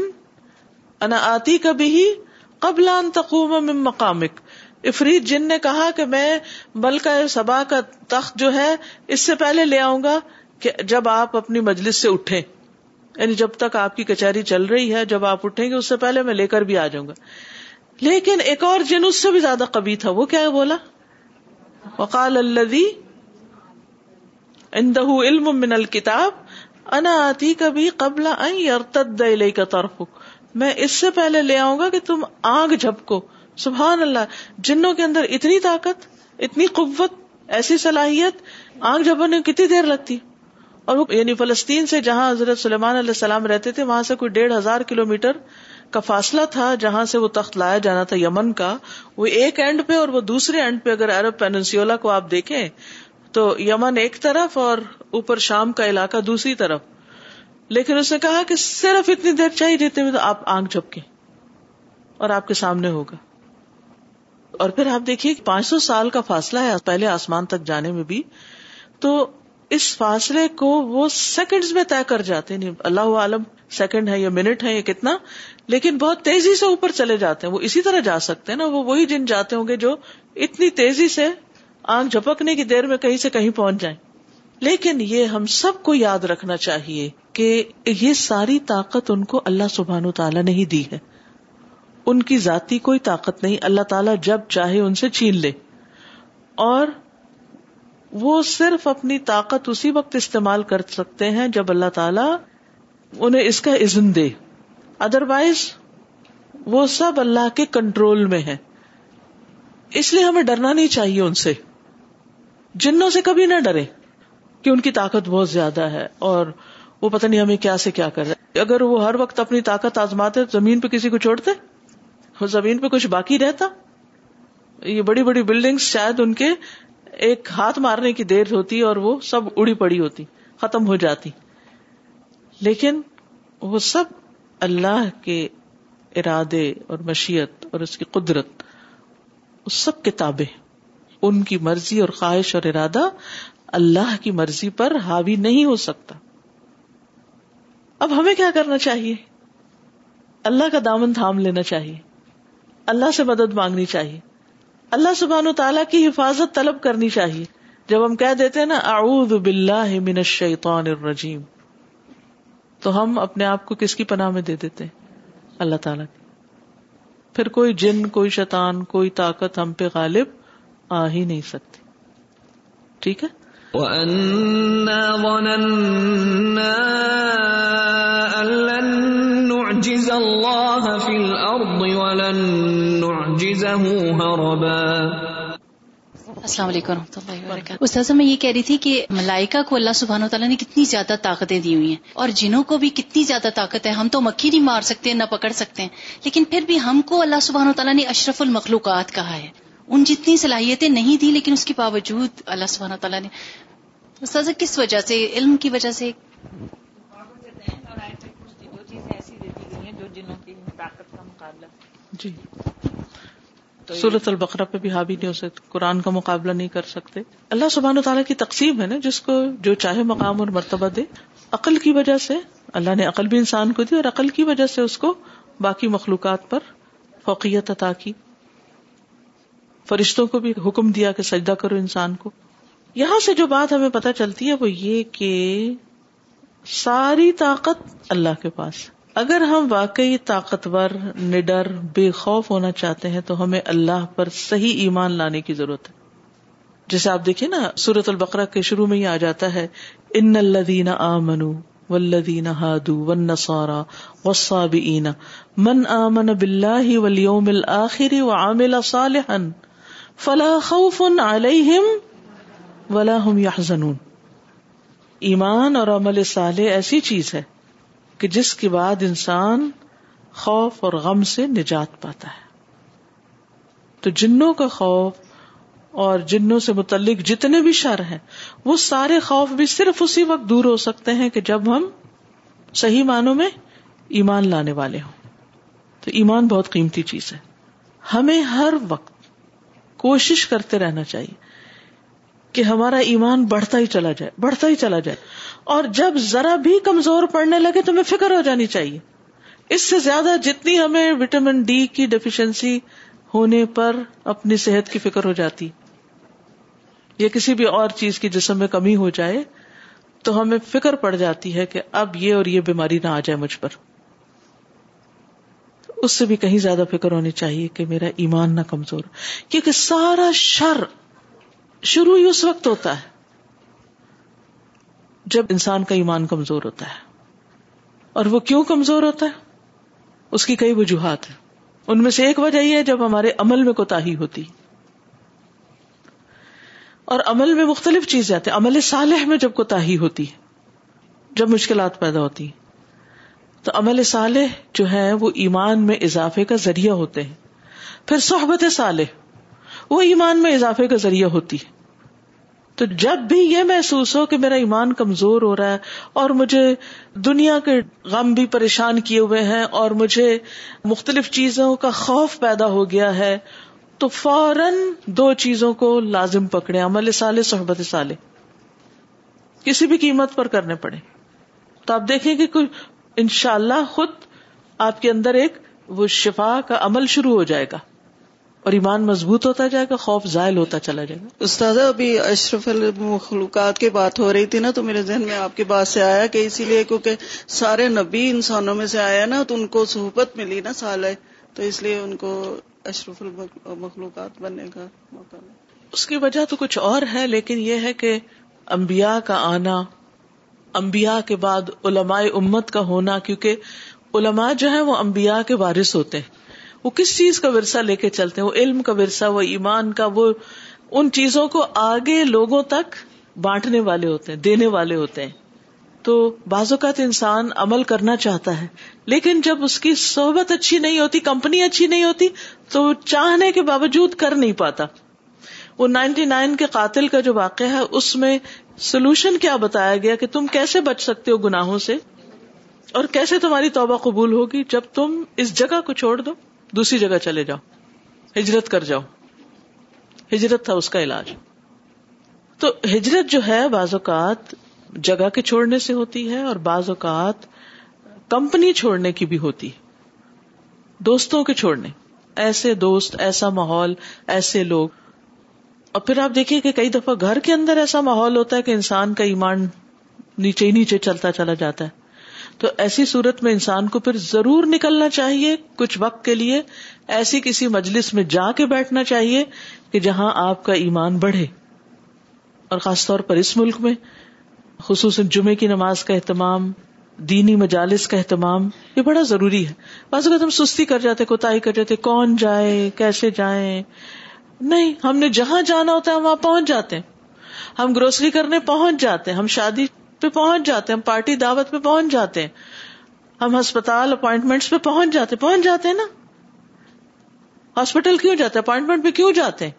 انا آتی کبھی قبل ان تقوم من مقامک۔ افرید جن نے کہا کہ میں بل کا سبا کا تخت جو ہے اس سے پہلے لے آؤں گا کہ جب آپ اپنی مجلس سے اٹھیں۔ یعنی جب تک آپ کی کچہری چل رہی ہے، جب آپ اٹھیں گے، اس سے پہلے میں لے کر بھی آ جاؤں گا۔ لیکن ایک اور جن اس سے بھی زیادہ کبھی تھا، وہ کیا بولا؟ وقال الدی اندہ علم من الکتاب انا آتی کبھی قبل ارتد کا طرف میں اس سے پہلے لے آؤں گا کہ تم آگ جھپکو۔ سبحان اللہ، جنوں کے اندر اتنی طاقت، اتنی قوت، ایسی صلاحیت آگ جھپنے میں کتنی دیر لگتی۔ اور وہ یعنی فلسطین سے جہاں حضرت سلیمان علیہ السلام رہتے تھے، وہاں سے کوئی ڈیڑھ ہزار کلو میٹر کا فاصلہ تھا، جہاں سے وہ تخت لایا جانا تھا یمن کا۔ وہ ایک اینڈ پہ اور وہ دوسرے اینڈ پہ، اگر عرب پینسیولا کو آپ دیکھیں، تو یمن ایک طرف اور اوپر شام کا علاقہ دوسری طرف۔ لیکن اس نے کہا کہ صرف اتنی دیر چاہیے جتنے میں تو آپ آنکھ جھپکے اور آپ کے سامنے ہوگا۔ اور پھر آپ دیکھیے پانچ سو سال کا فاصلہ ہے پہلے آسمان تک جانے میں بھی، تو اس فاصلے کو وہ سیکنڈز میں طے کر جاتے ہیں۔ اللہ عالم سیکنڈ ہے یا منٹ ہے یا کتنا، لیکن بہت تیزی سے اوپر چلے جاتے ہیں۔ وہ اسی طرح جا سکتے ہیں نا، وہ وہی جن جاتے ہوں گے جو اتنی تیزی سے آنکھ جھپکنے کی دیر میں کہیں سے کہیں پہنچ جائیں۔ لیکن یہ ہم سب کو یاد رکھنا چاہیے کہ یہ ساری طاقت ان کو اللہ سبحان تعالیٰ نے ہی دی ہے۔ ان کی ذاتی کوئی طاقت نہیں۔ اللہ تعالیٰ جب چاہے ان سے چھین لے۔ اور وہ صرف اپنی طاقت اسی وقت استعمال کر سکتے ہیں جب اللہ تعالیٰ انہیں اس کا عزن دے۔ ادر وائز وہ سب اللہ کے کنٹرول میں ہے اس لیے ہمیں ڈرنا نہیں چاہیے ان سے۔ جنوں سے کبھی نہ ڈرے کہ ان کی طاقت بہت زیادہ ہے اور وہ پتہ نہیں ہمیں کیا سے کیا کر رہے۔ اگر وہ ہر وقت اپنی طاقت آزماتے زمین پہ کسی کو چھوڑتے؟ زمین پہ کچھ باقی رہتا؟ یہ بڑی بڑی بلڈنگ شاید ان کے ایک ہاتھ مارنے کی دیر ہوتی اور وہ سب اڑی پڑی ہوتی، ختم ہو جاتی۔ لیکن وہ سب اللہ کے ارادے اور مشیت اور اس کی قدرت، اس سب کتابیں ان کی مرضی اور خواہش اور ارادہ اللہ کی مرضی پر حاوی نہیں ہو سکتا۔ اب ہمیں کیا کرنا چاہیے؟ اللہ کا دامن تھام لینا چاہیے۔ اللہ سے مدد مانگنی چاہیے۔ اللہ سبحان و تعالیٰ کی حفاظت طلب کرنی چاہیے۔ جب ہم کہہ دیتے نا، اعوذ باللہ من الشیطان الرجیم۔ تو ہم اپنے آپ کو کس کی پناہ میں دے دیتے اللہ تعالیٰ کی۔ پھر کوئی جن، کوئی شیطان، کوئی طاقت ہم پہ غالب آ ہی نہیں سکتی۔ ٹھیک ہے؟ وَأَنَّا ظَنَنَّا نُّعْجِزَ اللَّهَ فِي الْأَرْضِ وَلَن نُّعْجِزَهُ هَرَبًا. السلام علیکم و رحمۃ اللہ وبرکاتہ۔ استاذہ، میں یہ کہہ رہی تھی کہ ملائکہ کو اللہ سبحانہ و تعالیٰ نے کتنی زیادہ طاقتیں دی ہوئی ہیں اور جنوں کو بھی کتنی زیادہ طاقت ہے، ہم تو مکھی نہیں مار سکتے، نہ پکڑ سکتے ہیں۔ لیکن پھر بھی ہم کو اللہ سبحانہ و تعالیٰ نے اشرف المخلوقات کہا ہے۔ ان جتنی صلاحیتیں نہیں دی، لیکن اس کے باوجود اللہ سبحانہ و تعالیٰ نے۔ استاذہ، کس وجہ سے؟ علم کی وجہ سے؟ جی۔ سورت البقرہ پہ بھی حاوی نہیں ہو سکتے قرآن کا مقابلہ نہیں کر سکتے۔ اللہ سبحان و تعالیٰ کی تقسیم ہے نا جس کو جو چاہے مقام اور مرتبہ دے۔ عقل کی وجہ سے اللہ نے عقل بھی انسان کو دی اور عقل کی وجہ سے اس کو باقی مخلوقات پر فوقیت عطا کی۔ فرشتوں کو بھی حکم دیا کہ سجدہ کرو انسان کو۔ یہاں سے جو بات ہمیں پتہ چلتی ہے وہ یہ کہ ساری طاقت اللہ کے پاس اگر ہم واقعی طاقتور، نڈر، بے خوف ہونا چاہتے ہیں تو ہمیں اللہ پر صحیح ایمان لانے کی ضرورت ہے۔ جیسے آپ دیکھیں نا سورت البقرہ کے شروع میں ہی آ جاتا ہے، ان الدین آ منو ولدین ہادو ون نسورا وسابین من آمن بلّہ ولیوم الآخر وعمل صالحا فلا خوف علیہم ولا ہم یحزنون۔ ایمان اور عمل صالح ایسی چیز ہے کہ جس کے بعد انسان خوف اور غم سے نجات پاتا ہے۔ تو جنوں کا خوف اور جنوں سے متعلق جتنے بھی شر ہیں، وہ سارے خوف بھی صرف اسی وقت دور ہو سکتے ہیں کہ جب ہم صحیح معنوں میں ایمان لانے والے ہوں۔ تو ایمان بہت قیمتی چیز ہے۔ ہمیں ہر وقت کوشش کرتے رہنا چاہیے۔ کہ ہمارا ایمان بڑھتا ہی چلا جائے، بڑھتا ہی چلا جائے۔ اور جب ذرا بھی کمزور پڑنے لگے تو ہمیں فکر ہو جانی چاہیے۔ اس سے زیادہ جتنی ہمیں وٹامن ڈی کی ڈیفیشنسی ہونے پر اپنی صحت کی فکر ہو جاتی، یا کسی بھی اور چیز کی جسم میں کمی ہو جائے، تو ہمیں فکر پڑ جاتی ہے کہ اب یہ اور یہ بیماری نہ آ جائے مجھ پر۔ اس سے بھی کہیں زیادہ فکر ہونی چاہیے کہ میرا ایمان نہ کمزور، کیونکہ سارا شر شروع ہی اس وقت ہوتا ہے جب انسان کا ایمان کمزور ہوتا ہے اور وہ کیوں کمزور ہوتا ہے؟ اس کی کئی وجوہات ہیں۔ ان میں سے ایک وجہ یہ ہے جب ہمارے عمل میں کوتا ہوتی۔ اور عمل میں مختلف چیزیں آتی۔ عمل صالح میں جب کوتا ہوتی، جب مشکلات پیدا ہوتی، تو عمل صالح جو ہے وہ ایمان میں اضافے کا ذریعہ ہوتے ہیں۔ پھر صحبت صالح وہ ایمان میں اضافے کا ذریعہ ہوتی ہے۔ تو جب بھی یہ محسوس ہو کہ میرا ایمان کمزور ہو رہا ہے اور مجھے دنیا کے غم بھی پریشان کیے ہوئے ہیں اور مجھے مختلف چیزوں کا خوف پیدا ہو گیا ہے، تو فوراً دو چیزوں کو لازم پکڑے عمل سالے صحبت سالے کسی بھی قیمت پر کرنے پڑے تو آپ دیکھیں کہ ان شاء اللہ خود آپ کے اندر ایک وہ شفا کا عمل شروع ہو جائے گا۔ اور ایمان مضبوط ہوتا جائے گا خوف زائل ہوتا چلا جائے گا۔ استاد ابھی اشرف المخلوقات کی بات ہو رہی تھی نا تو میرے ذہن میں آپ کی بات سے آیا کہ اسی لیے کیونکہ سارے نبی انسانوں میں سے آیا نا تو ان کو صحبت ملی نا سال ہے تو اس لیے ان کو اشرف المخلوقات بننے کا موقع اس کی وجہ تو کچھ اور ہے لیکن یہ ہے کہ انبیاء کا آنا انبیاء کے بعد علماء امت کا ہونا کیونکہ علماء جو ہے وہ انبیاء کے وارث ہوتے ہیں۔ وہ کس چیز کا ورثہ لے کے چلتے ہیں؟ وہ علم کا ورثہ، وہ ایمان کا، وہ ان چیزوں کو آگے لوگوں تک بانٹنے والے ہوتے ہیں، دینے والے ہوتے ہیں۔ تو بعض اوقات انسان عمل کرنا چاہتا ہے، لیکن جب اس کی صحبت اچھی نہیں ہوتی، کمپنی اچھی نہیں ہوتی، تو چاہنے کے باوجود کر نہیں پاتا۔ وہ نائنٹی نائن کے قاتل کا جو واقعہ ہے، اس میں سولوشن کیا بتایا گیا کہ تم کیسے بچ سکتے ہو گناہوں سے؟ اور کیسے تمہاری توبہ قبول ہوگی جب تم اس جگہ کو چھوڑ دو؟ دوسری جگہ چلے جاؤ۔ ہجرت کر جاؤ۔ ہجرت تھا اس کا علاج۔ تو ہجرت جو ہے بعض اوقات جگہ کے چھوڑنے سے ہوتی ہے اور بعض اوقات کمپنی چھوڑنے کی بھی ہوتی ہے۔ دوستوں کے چھوڑنے۔ ایسے دوست، ایسا ماحول، ایسے لوگ۔ اور پھر آپ دیکھیے کہ کئی دفعہ گھر کے اندر ایسا ماحول ہوتا ہے کہ انسان کا ایمان نیچے ہی نیچے چلتا چلا جاتا ہے۔ تو ایسی صورت میں انسان کو پھر ضرور نکلنا چاہیے کچھ وقت کے لیے، ایسی کسی مجلس میں جا کے بیٹھنا چاہیے کہ جہاں آپ کا ایمان بڑھے۔ اور خاص طور پر اس ملک میں، خصوصاً جمعے کی نماز کا اہتمام، دینی مجالس کا اہتمام، یہ بڑا ضروری ہے۔ بعض اگر ہم سستی کر جاتے کوتا کر جاتے، کون جائے، کیسے جائیں؟ نہیں، ہم نے جہاں جانا ہوتا ہے وہاں پہنچ جاتے ہیں۔ ہم گروسری کرنے پہنچ جاتے ہیں، ہم شادی پہ پہنچ جاتے ہیں، ہم پارٹی دعوت پہ پہنچ جاتے ہیں۔ ہم ہسپتال اپوائنٹمنٹ پہ پہنچ جاتے پہنچ جاتے ہیں نا۔ ہاسپٹل کیوں جاتے اپوائنٹمنٹ پہ کیوں جاتے ہیں؟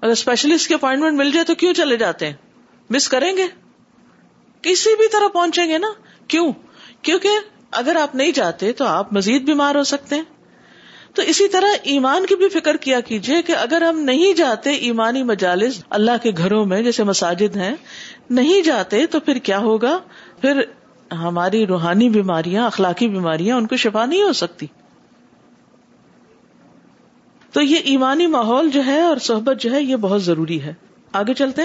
اگر اسپیشلسٹ کی اپوائنٹمنٹ مل جائے تو کیوں چلے جاتے ہیں؟ مس کریں گے؟ کسی بھی طرح پہنچیں گے نا۔ کیوں؟ کیونکہ اگر آپ نہیں جاتے تو آپ مزید بیمار ہو سکتے ہیں۔ تو اسی طرح ایمان کی بھی فکر کیا کیجیے کہ اگر ہم نہیں جاتے ایمانی مجالس اللہ کے گھروں میں جیسے مساجد ہیں، نہیں جاتے تو پھر کیا ہوگا؟ پھر ہماری روحانی بیماریاں، اخلاقی بیماریاں ان کو شفا نہیں ہو سکتی۔ تو یہ ایمانی ماحول جو ہے اور صحبت جو ہے، یہ بہت ضروری ہے۔ آگے چلتے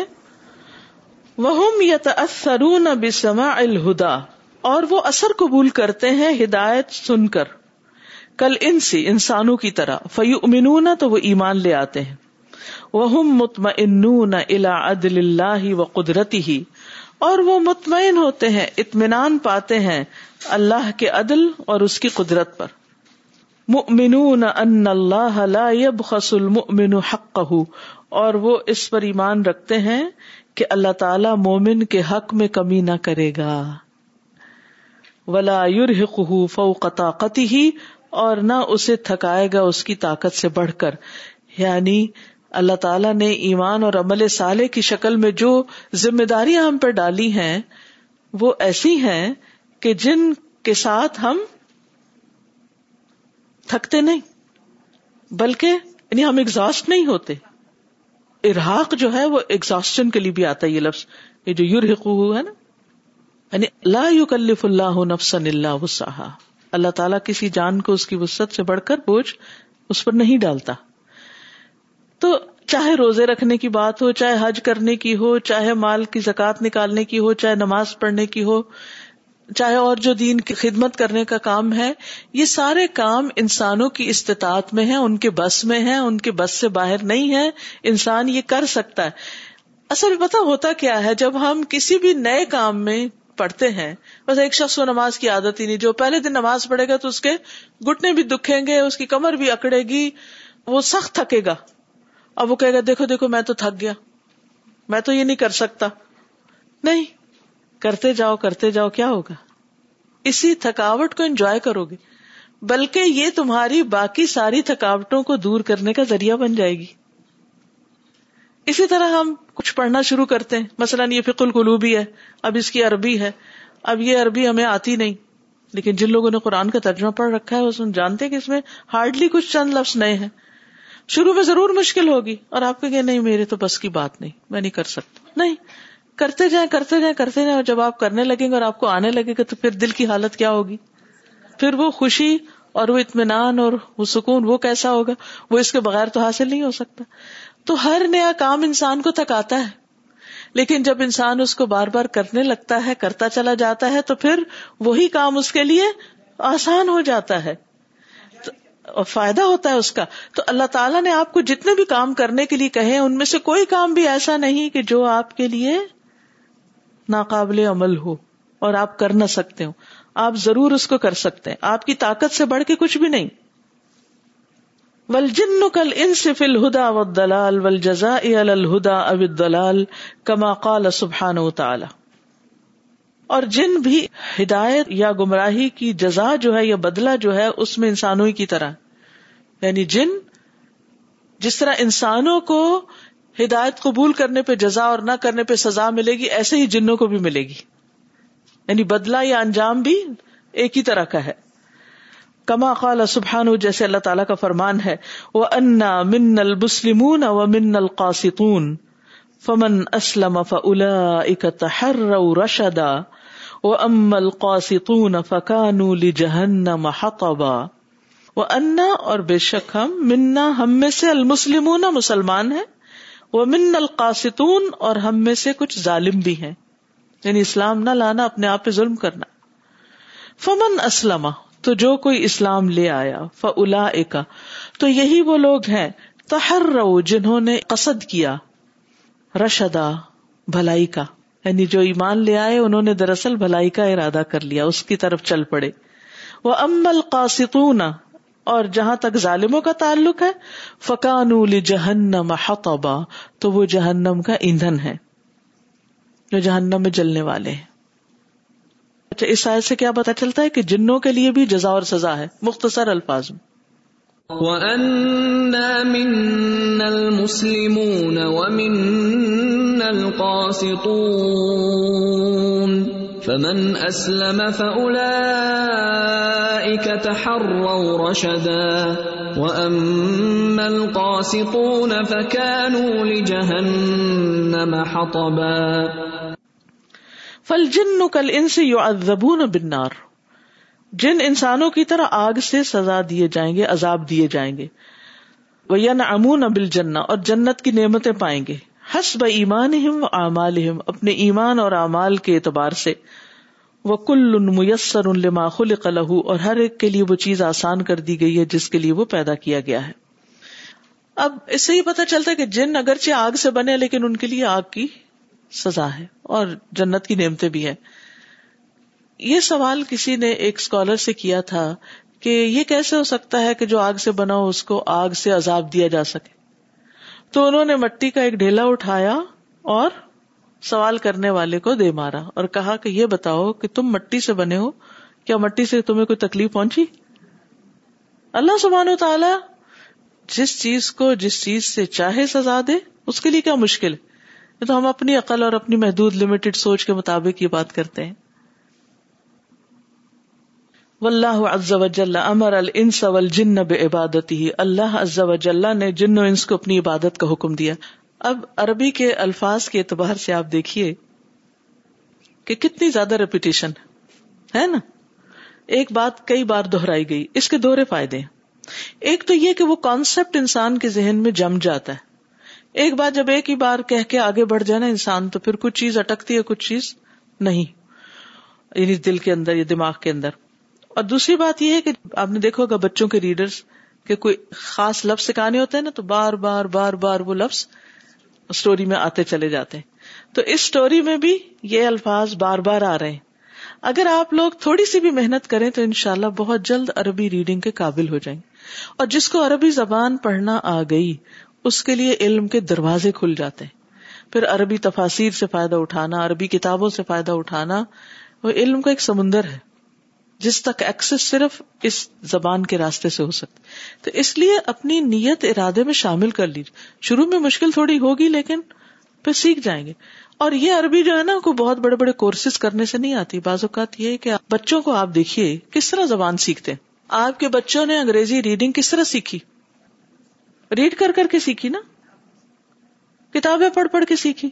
وہ یتاثرون بسماع الہدا اور وہ اثر قبول کرتے ہیں ہدایت سن کر۔ کل ان سے انسانوں کی طرح فیو امنون تو وہ ایمان لے آتے ہیں۔ وہ مطمئنون الا عدل اللہ و قدرتی ہی اور وہ مطمئن ہوتے ہیں، اطمینان پاتے ہیں اللہ کے عدل اور اس کی قدرت پر۔ مؤمنون ان اللہ لا يبخس المؤمن حقه۔ اور وہ اس پر ایمان رکھتے ہیں کہ اللہ تعالی مومن کے حق میں کمی نہ کرے گا۔ ولا يرهقه فوق طاقته اور نہ اسے تھکائے گا اس کی طاقت سے بڑھ کر۔ یعنی اللہ تعالیٰ نے ایمان اور عمل سالے کی شکل میں جو ذمہ داریاں ہم پہ ڈالی ہیں، وہ ایسی ہیں کہ جن کے ساتھ ہم تھکتے نہیں، بلکہ یعنی ہم ایگزاسٹ نہیں ہوتے۔ ارحاق جو ہے وہ ایگزاسٹن کے لیے بھی آتا ہے یہ لفظ۔ یہ جو یور ہے نا یعنی لا اللہ نفسن اللہ وسعہ اللہ تعالیٰ کسی جان کو اس کی وسط سے بڑھ کر بوجھ اس پر نہیں ڈالتا۔ تو چاہے روزے رکھنے کی بات ہو، چاہے حج کرنے کی ہو، چاہے مال کی زکات نکالنے کی ہو، چاہے نماز پڑھنے کی ہو، چاہے اور جو دین کی خدمت کرنے کا کام ہے، یہ سارے کام انسانوں کی استطاعت میں ہیں، ان کے بس میں ہیں، ان کے بس سے باہر نہیں ہے انسان یہ کر سکتا ہے۔ اصل پتا ہوتا کیا ہے، جب ہم کسی بھی نئے کام میں پڑھتے ہیں۔ بس ایک شخص کو نماز کی عادت ہی نہیں، جو پہلے دن نماز پڑھے گا تو اس کے گٹنے بھی دکھیں گے، اس کی کمر بھی اکڑے گی، وہ سخت تھکے گا۔ اب وہ کہے گا، دیکھو دیکھو، میں تو تھک گیا۔ میں تو یہ نہیں کر سکتا۔ نہیں، کرتے جاؤ کرتے جاؤ، کیا ہوگا؟ اسی تھکاوٹ کو انجوائے کرو گے۔ بلکہ یہ تمہاری باقی ساری تھکاوٹوں کو دور کرنے کا ذریعہ بن جائے گی۔ اسی طرح ہم کچھ پڑھنا شروع کرتے ہیں۔ مثلاً یہ فکل القلوبی ہے، اب اس کی عربی ہے۔ اب یہ عربی ہمیں آتی نہیں۔ لیکن جن لوگوں نے قرآن کا ترجمہ پڑھ رکھا ہے، وہ جانتے کہ اس میں ہارڈلی کچھ چند لفظ نئے ہیں۔ شروع میں ضرور مشکل ہوگی اور آپ کو کہ نہیں، میرے تو بس کی بات نہیں، میں نہیں کر سکتا۔ نہیں، کرتے جائیں کرتے جائیں کرتے جائیں اور جب آپ کرنے لگیں گے اور آپ کو آنے لگے گا تو پھر دل کی حالت کیا ہوگی؟ پھر وہ خوشی اور وہ اطمینان اور وہ سکون وہ کیسا ہوگا؟ وہ اس کے بغیر تو حاصل نہیں ہو سکتا۔ تو ہر نیا کام انسان کو تھکاتا ہے۔ لیکن جب انسان اس کو بار بار کرنے لگتا ہے، کرتا چلا جاتا ہے، تو پھر وہی کام اس کے لیے آسان ہو جاتا ہے۔ اور فائدہ ہوتا ہے اس کا۔ تو اللہ تعالیٰ نے آپ کو جتنے بھی کام کرنے کے لیے کہے، ان میں سے کوئی کام بھی ایسا نہیں کہ جو آپ کے لیے ناقابل عمل ہو اور آپ کر نہ سکتے ہو آپ ضرور اس کو کر سکتے ہیں۔ آپ کی طاقت سے بڑھ کے کچھ بھی نہیں۔ ول جن کل ان سے فل و دلال ول جزا الہدا اب دلال کما قال سبحان و تعالی اور جن بھی ہدایت یا گمراہی کی جزا جو ہے یا بدلا جو ہے، اس میں انسانوں کی طرح۔ یعنی جن جس طرح انسانوں کو ہدایت قبول کرنے پہ جزا اور نہ کرنے پہ سزا ملے گی، ایسے ہی جنوں کو بھی ملے گی۔ یعنی بدلا یا انجام بھی ایک ہی طرح کا ہے۔ کما قال سبحان جیسے اللہ تعالیٰ کا فرمان ہے وہ انا من المسلمون و من القاسطون، فمن اسلم فلا تحر رشدا و ام القاسطون فکانوا لجہنم حطبا۔ وہ انا اور بے شک ہم، منا، ہم میں سے المسلمون مسلمان ہیں وہ من القاستون اور ہم میں سے کچھ ظالم بھی ہیں۔ یعنی اسلام نہ لانا، اپنے آپ پہ ظلم کرنا۔ فمن اسلم تو جو کوئی اسلام لے آیا فلا تو یہی وہ لوگ ہیں تہر رو جنہوں نے قصد کیا رشدا بھلائی کا یعنی جو ایمان لے آئے، انہوں نے دراصل بھلائی کا ارادہ کر لیا، اس کی طرف چل پڑے۔ وہ ام القاستون اور جہاں تک ظالموں کا تعلق ہے فکان جہنم حطبا، تو وہ جہنم کا ایندھن ہے جو جہنم میں جلنے والے ہیں۔ اچھا اس آیت سے کیا پتا چلتا ہے کہ جنوں کے لیے بھی جزا اور سزا ہے؟ مختصر الفاظ میں۔ وَأَنَّا مِنَّا الْمُسْلِمُونَ وَمِنَّا الْقَاسِطُونَ فمن اسلم فاولئك تحروا رشدا واما القاسطون فكانوا لجهنم حطبا فالجن كالانس يعذبون بالنار۔ جن انسانوں کی طرح آگ سے سزا دیے جائیں گے، عذاب دیے جائیں گے۔ وہ امون ابل اور جنت کی نعمتیں پائیں گے۔ حس ب ایمان اعمال اپنے ایمان اور اعمال کے اعتبار سے۔ وہ کل میسر الما خلق له، اور ہر ایک کے لیے وہ چیز آسان کر دی گئی ہے جس کے لیے وہ پیدا کیا گیا ہے۔ اب اس سے ہی پتا چلتا ہے کہ جن اگرچہ آگ سے بنے لیکن ان کے لیے آگ کی سزا ہے اور جنت کی نعمتیں بھی ہے یہ سوال کسی نے ایک اسکالر سے کیا تھا کہ یہ کیسے ہو سکتا ہے کہ جو آگ سے بنا ہو اس کو آگ سے عذاب دیا جا سکے۔ تو انہوں نے مٹی کا ایک ڈھیلا اٹھایا اور سوال کرنے والے کو دے مارا اور کہا کہ یہ بتاؤ کہ تم مٹی سے بنے ہو، کیا مٹی سے تمہیں کوئی تکلیف پہنچی؟ اللہ سبحان و تعالی جس چیز کو جس چیز سے چاہے سزا دے، اس کے لیے کیا مشکل ہے؟ تو ہم اپنی عقل اور اپنی محدود لمیٹڈ سوچ کے مطابق یہ بات کرتے ہیں۔ واللہ عز و جل امر الانس والجن بعبادتی اللہ عز و جل نے جن و انس کو اپنی عبادت کا حکم دیا۔ اب عربی کے الفاظ کے اعتبار سے آپ دیکھیے کہ کتنی زیادہ ریپوٹیشن ہے نا؟ ایک بات کئی بار دہرائی گئی۔ اس کے دوہرے فائدے ہیں۔ ایک تو یہ کہ وہ کانسیپٹ انسان کے ذہن میں جم جاتا ہے۔ ایک بار جب ایک ہی بار کہہ کے آگے بڑھ جائے نا انسان، تو پھر کچھ چیز اٹکتی ہے، کچھ چیز نہیں۔ یعنی دل کے اندر، یا دماغ کے اندر۔ اور دوسری بات یہ ہے کہ آپ نے دیکھو گا بچوں کے ریڈرز، کہ کوئی خاص لفظ سکھانے ہوتے ہیں نا، تو بار بار بار بار وہ لفظ اسٹوری میں آتے چلے جاتے ہیں۔ تو اس اسٹوری میں بھی یہ الفاظ بار بار آ رہے ہیں۔ اگر آپ لوگ تھوڑی سی بھی محنت کریں تو انشاءاللہ بہت جلد عربی ریڈنگ کے قابل ہو جائیں۔ گے اور جس کو عربی زبان پڑھنا آ گئی اس کے لیے علم کے دروازے کھل جاتے ہیں۔ پھر عربی تفاصیر سے فائدہ اٹھانا، عربی کتابوں سے فائدہ اٹھانا، وہ علم کا ایک سمندر ہے۔ جس تک ایکسس صرف اس زبان کے راستے سے ہو سکتا تو اس لیے اپنی نیت ارادے میں شامل کر لیجیے شروع میں مشکل تھوڑی ہوگی لیکن پھر سیکھ جائیں گے۔ اور یہ عربی جو ہے نا کوئی بہت بڑے بڑے کورسز کرنے سے نہیں آتی۔ بعض اوقات یہ کہ بچوں کو آپ دیکھیے کس طرح زبان سیکھتے ہیں۔ آپ کے بچوں نے انگریزی ریڈنگ کس طرح سیکھی؟ ریڈ کر کر کے سیکھی نا؟ کتابیں پڑھ پڑھ کے سیکھی۔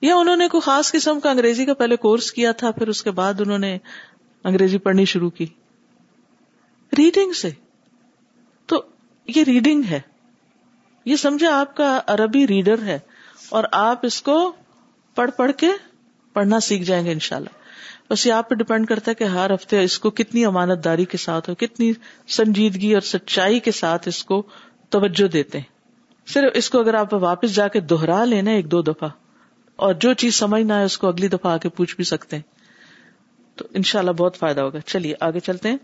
یا انہوں نے کوئی خاص قسم کا انگریزی کا پہلے کورس کیا تھا، پھر اس کے بعد انہوں نے انگریزی پڑھنی شروع کی۔ ریڈنگ سے۔ تو یہ ریڈنگ ہے۔ یہ سمجھے آپ کا عربی ریڈر ہے اور آپ اس کو پڑھ پڑھ کے پڑھنا سیکھ جائیں گے انشاءاللہ۔ بس یہ آپ پہ ڈپینڈ کرتا ہے کہ ہر ہفتے اس کو کتنی امانت داری کے ساتھ ہو، کتنی سنجیدگی اور سچائی کے ساتھ اس کو توجہ دیتے ہیں۔ صرف اس کو اگر آپ واپس جا کے دوہرا لینا ایک دو دفعہ، اور جو چیز سمجھ نہ آئے اس کو اگلی دفعہ آ کے پوچھ بھی سکتے ہیں۔ تو ان شاء اللہ بہت فائدہ ہوگا۔ چلیے، آگے چلتے ہیں۔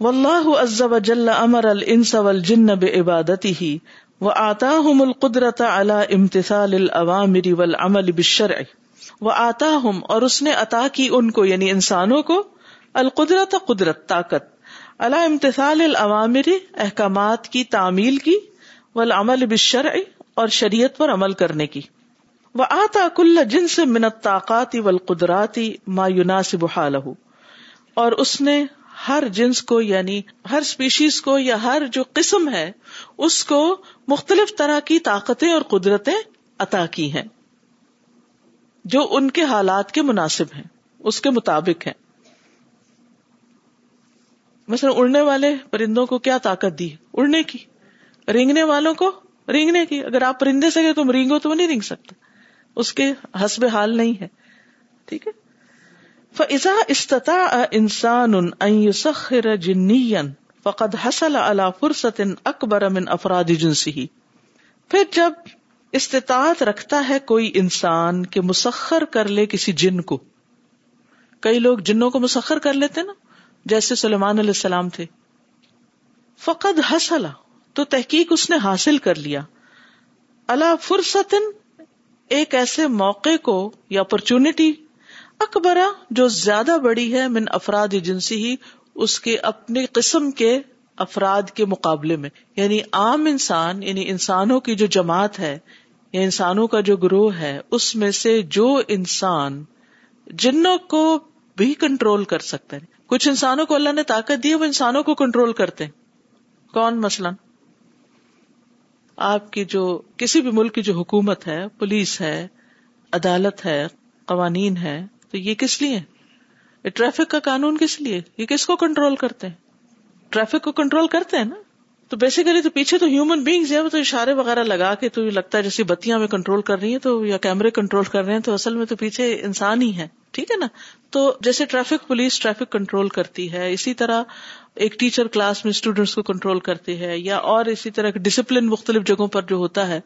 واللہ عز وجل امر الانس والجن بعبادته وآتاهم القدرة على امتثال الاوامر والعمل بالشرع۔ وآتاهم اور اس نے عطا کی ان کو یعنی انسانوں کو، القدرت قدرت، طاقت۔ على امتثال الاوامر، احکامات کی تعمیل کی، والعمل بالشرع، اور شریعت پر عمل کرنے کی۔ وہ آتا کل جن سے منت طاقاتی ول قدراتی مایوناسب حالہ اور اس نے ہر جنس کو یعنی ہر اسپیشیز کو، یا ہر جو قسم ہے، اس کو مختلف طرح کی طاقتیں اور قدرتیں عطا کی ہیں۔ جو ان کے حالات کے مناسب ہیں، اس کے مطابق ہیں۔ مثلا اڑنے والے پرندوں کو کیا طاقت دی؟ اڑنے کی۔ رینگنے والوں کو؟ رینگنے کی۔ اگر آپ پرندے سے گئے تم رینگو تو وہ نہیں رینگ سکتے۔ اس کے حسب حال نہیں ہے۔ ٹھیک ہے؟ فضا استطاع انسان سخر جنی فقد حسل على فرصت اکبر من افراد جنسی پھر جب استطاعت رکھتا ہے کوئی انسان کہ مسخر کر لے کسی جن کو۔ کئی لوگ جنوں کو مسخر کر لیتے نا، جیسے سلیمان علیہ السلام تھے۔ فقد حسلا تو تحقیق اس نے حاصل کر لیا۔ اللہ فرصت ایک ایسے موقع کو یا اپرچونٹی اکبرا جو زیادہ بڑی ہے من افراد جنسی ہی، اس کے اپنے قسم کے افراد کے مقابلے میں۔ یعنی عام انسان یعنی انسانوں کی جو جماعت ہے یا انسانوں کا جو گروہ ہے، اس میں سے جو انسان جنوں کو بھی کنٹرول کر سکتے ہیں۔ کچھ انسانوں کو اللہ نے طاقت دی، وہ انسانوں کو کنٹرول کرتے ہیں۔ کون مثلاً؟ آپ کی جو کسی بھی ملک کی جو حکومت ہے، پولیس ہے، عدالت ہے، قوانین ہے، تو یہ کس لیے؟ یہ ٹریفک کا قانون کس لیے؟ یہ کس کو کنٹرول کرتے ہیں؟ ٹریفک کو کنٹرول کرتے ہیں نا؟ تو بیسیکلی تو پیچھے تو ہیومن بینگز ہیں تو اشارے وغیرہ لگا کے تو لگتا ہے جیسے بتیاں میں کنٹرول کر رہی ہیں تو یا کیمرے کنٹرول کر رہے ہیں تو اصل میں تو پیچھے انسان ہی ہے ٹھیک ہے نا؟ تو جیسے ٹریفک پولیس ٹریفک کنٹرول کرتی ہے، اسی طرح ایک ٹیچر کلاس میں اسٹوڈینٹس کو کنٹرول کرتی ہے یا اور اسی طرح ڈسپلن مختلف جگہوں پر جو ہوتا ہے،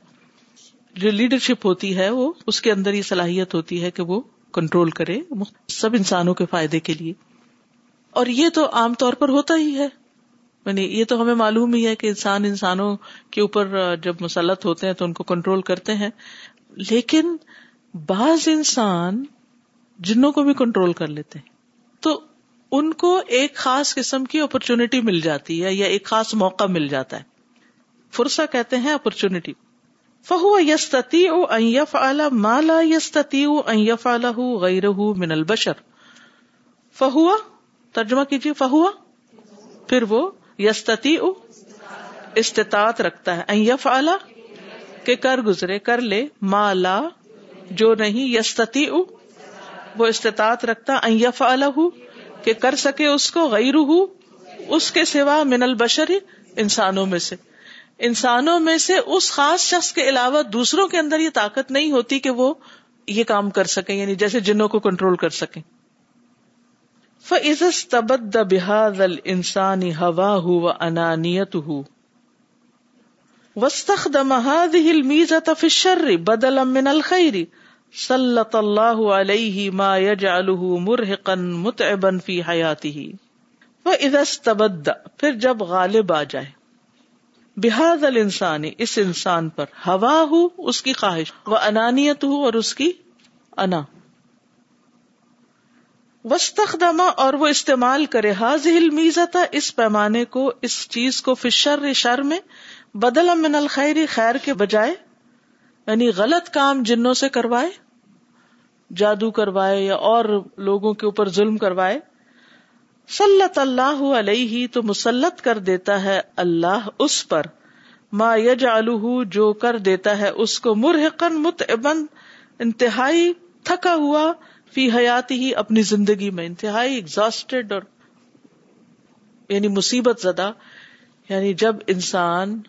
جو لیڈرشپ ہوتی ہے، وہ اس کے اندر یہ صلاحیت ہوتی ہے کہ وہ کنٹرول کرے سب انسانوں کے فائدے کے لیے۔ اور یہ تو عام طور پر ہوتا ہی ہے۔ یعنی یہ تو ہمیں معلوم ہی ہے کہ انسان انسانوں کے اوپر جب مسلط ہوتے ہیں تو ان کو کنٹرول کرتے ہیں۔ لیکن بعض انسان جنوں کو بھی کنٹرول کر لیتے ہیں۔ تو ان کو ایک خاص قسم کی اپرچونٹی مل جاتی ہے یا ایک خاص موقع مل جاتا ہے۔ فرسا کہتے ہیں اپرچونٹی فہو یستتی ایف اعلی مالا یستتی ایف اعلی غیر من البشر۔ فہوا ترجمہ کیجیے فہوا پھر وہ یستتی استطاعت رکھتا ہے۔ ایف اعلی کہ کر گزرے، کر لے۔ مالا جو نہیں یستتی وہ استطاعت رکھتا۔ ایف الح کہ کر سکے اس کو غیر اس کے سوا من البشر، انسانوں میں سے۔ انسانوں میں سے اس خاص شخص کے علاوہ دوسروں کے اندر یہ طاقت نہیں ہوتی کہ وہ یہ کام کر سکیں یعنی جیسے جنوں کو کنٹرول کر سکیں۔ فعز تبد بحاد ال انسانی ہوا ہو و انانیت ہو وسط دمہاد ہل میز تفشر بدل من الخیری صلت اللہ علیہ ما یجعلہ مرحقا متعبا فی حیاته وہ ادس تبد پھر جب غالب آ جائے بحاد ال انسانی اس انسان پر ہوا ہو اس کی خواہش وہ انانیت ہو اور اس کی انا وسطما اور وہ استعمال کرے حاضل میزتا اس پیمانے کو، اس چیز کو فشر شر میں بدل من الخیر، خیر کے بجائے یعنی غلط کام جنوں سے کروائے، جادو کروائے یا اور لوگوں کے اوپر ظلم کروائے۔ سلط اللہ علیہ، تو مسلط کر دیتا ہے اللہ اس پر۔ ما یج جو کر دیتا ہے اس کو مرحقن متعبن انتہائی تھکا ہوا فی حیاتی ہی اپنی زندگی میں انتہائی ایگزاسٹیڈ اور یعنی مصیبت زدہ یعنی جب انسان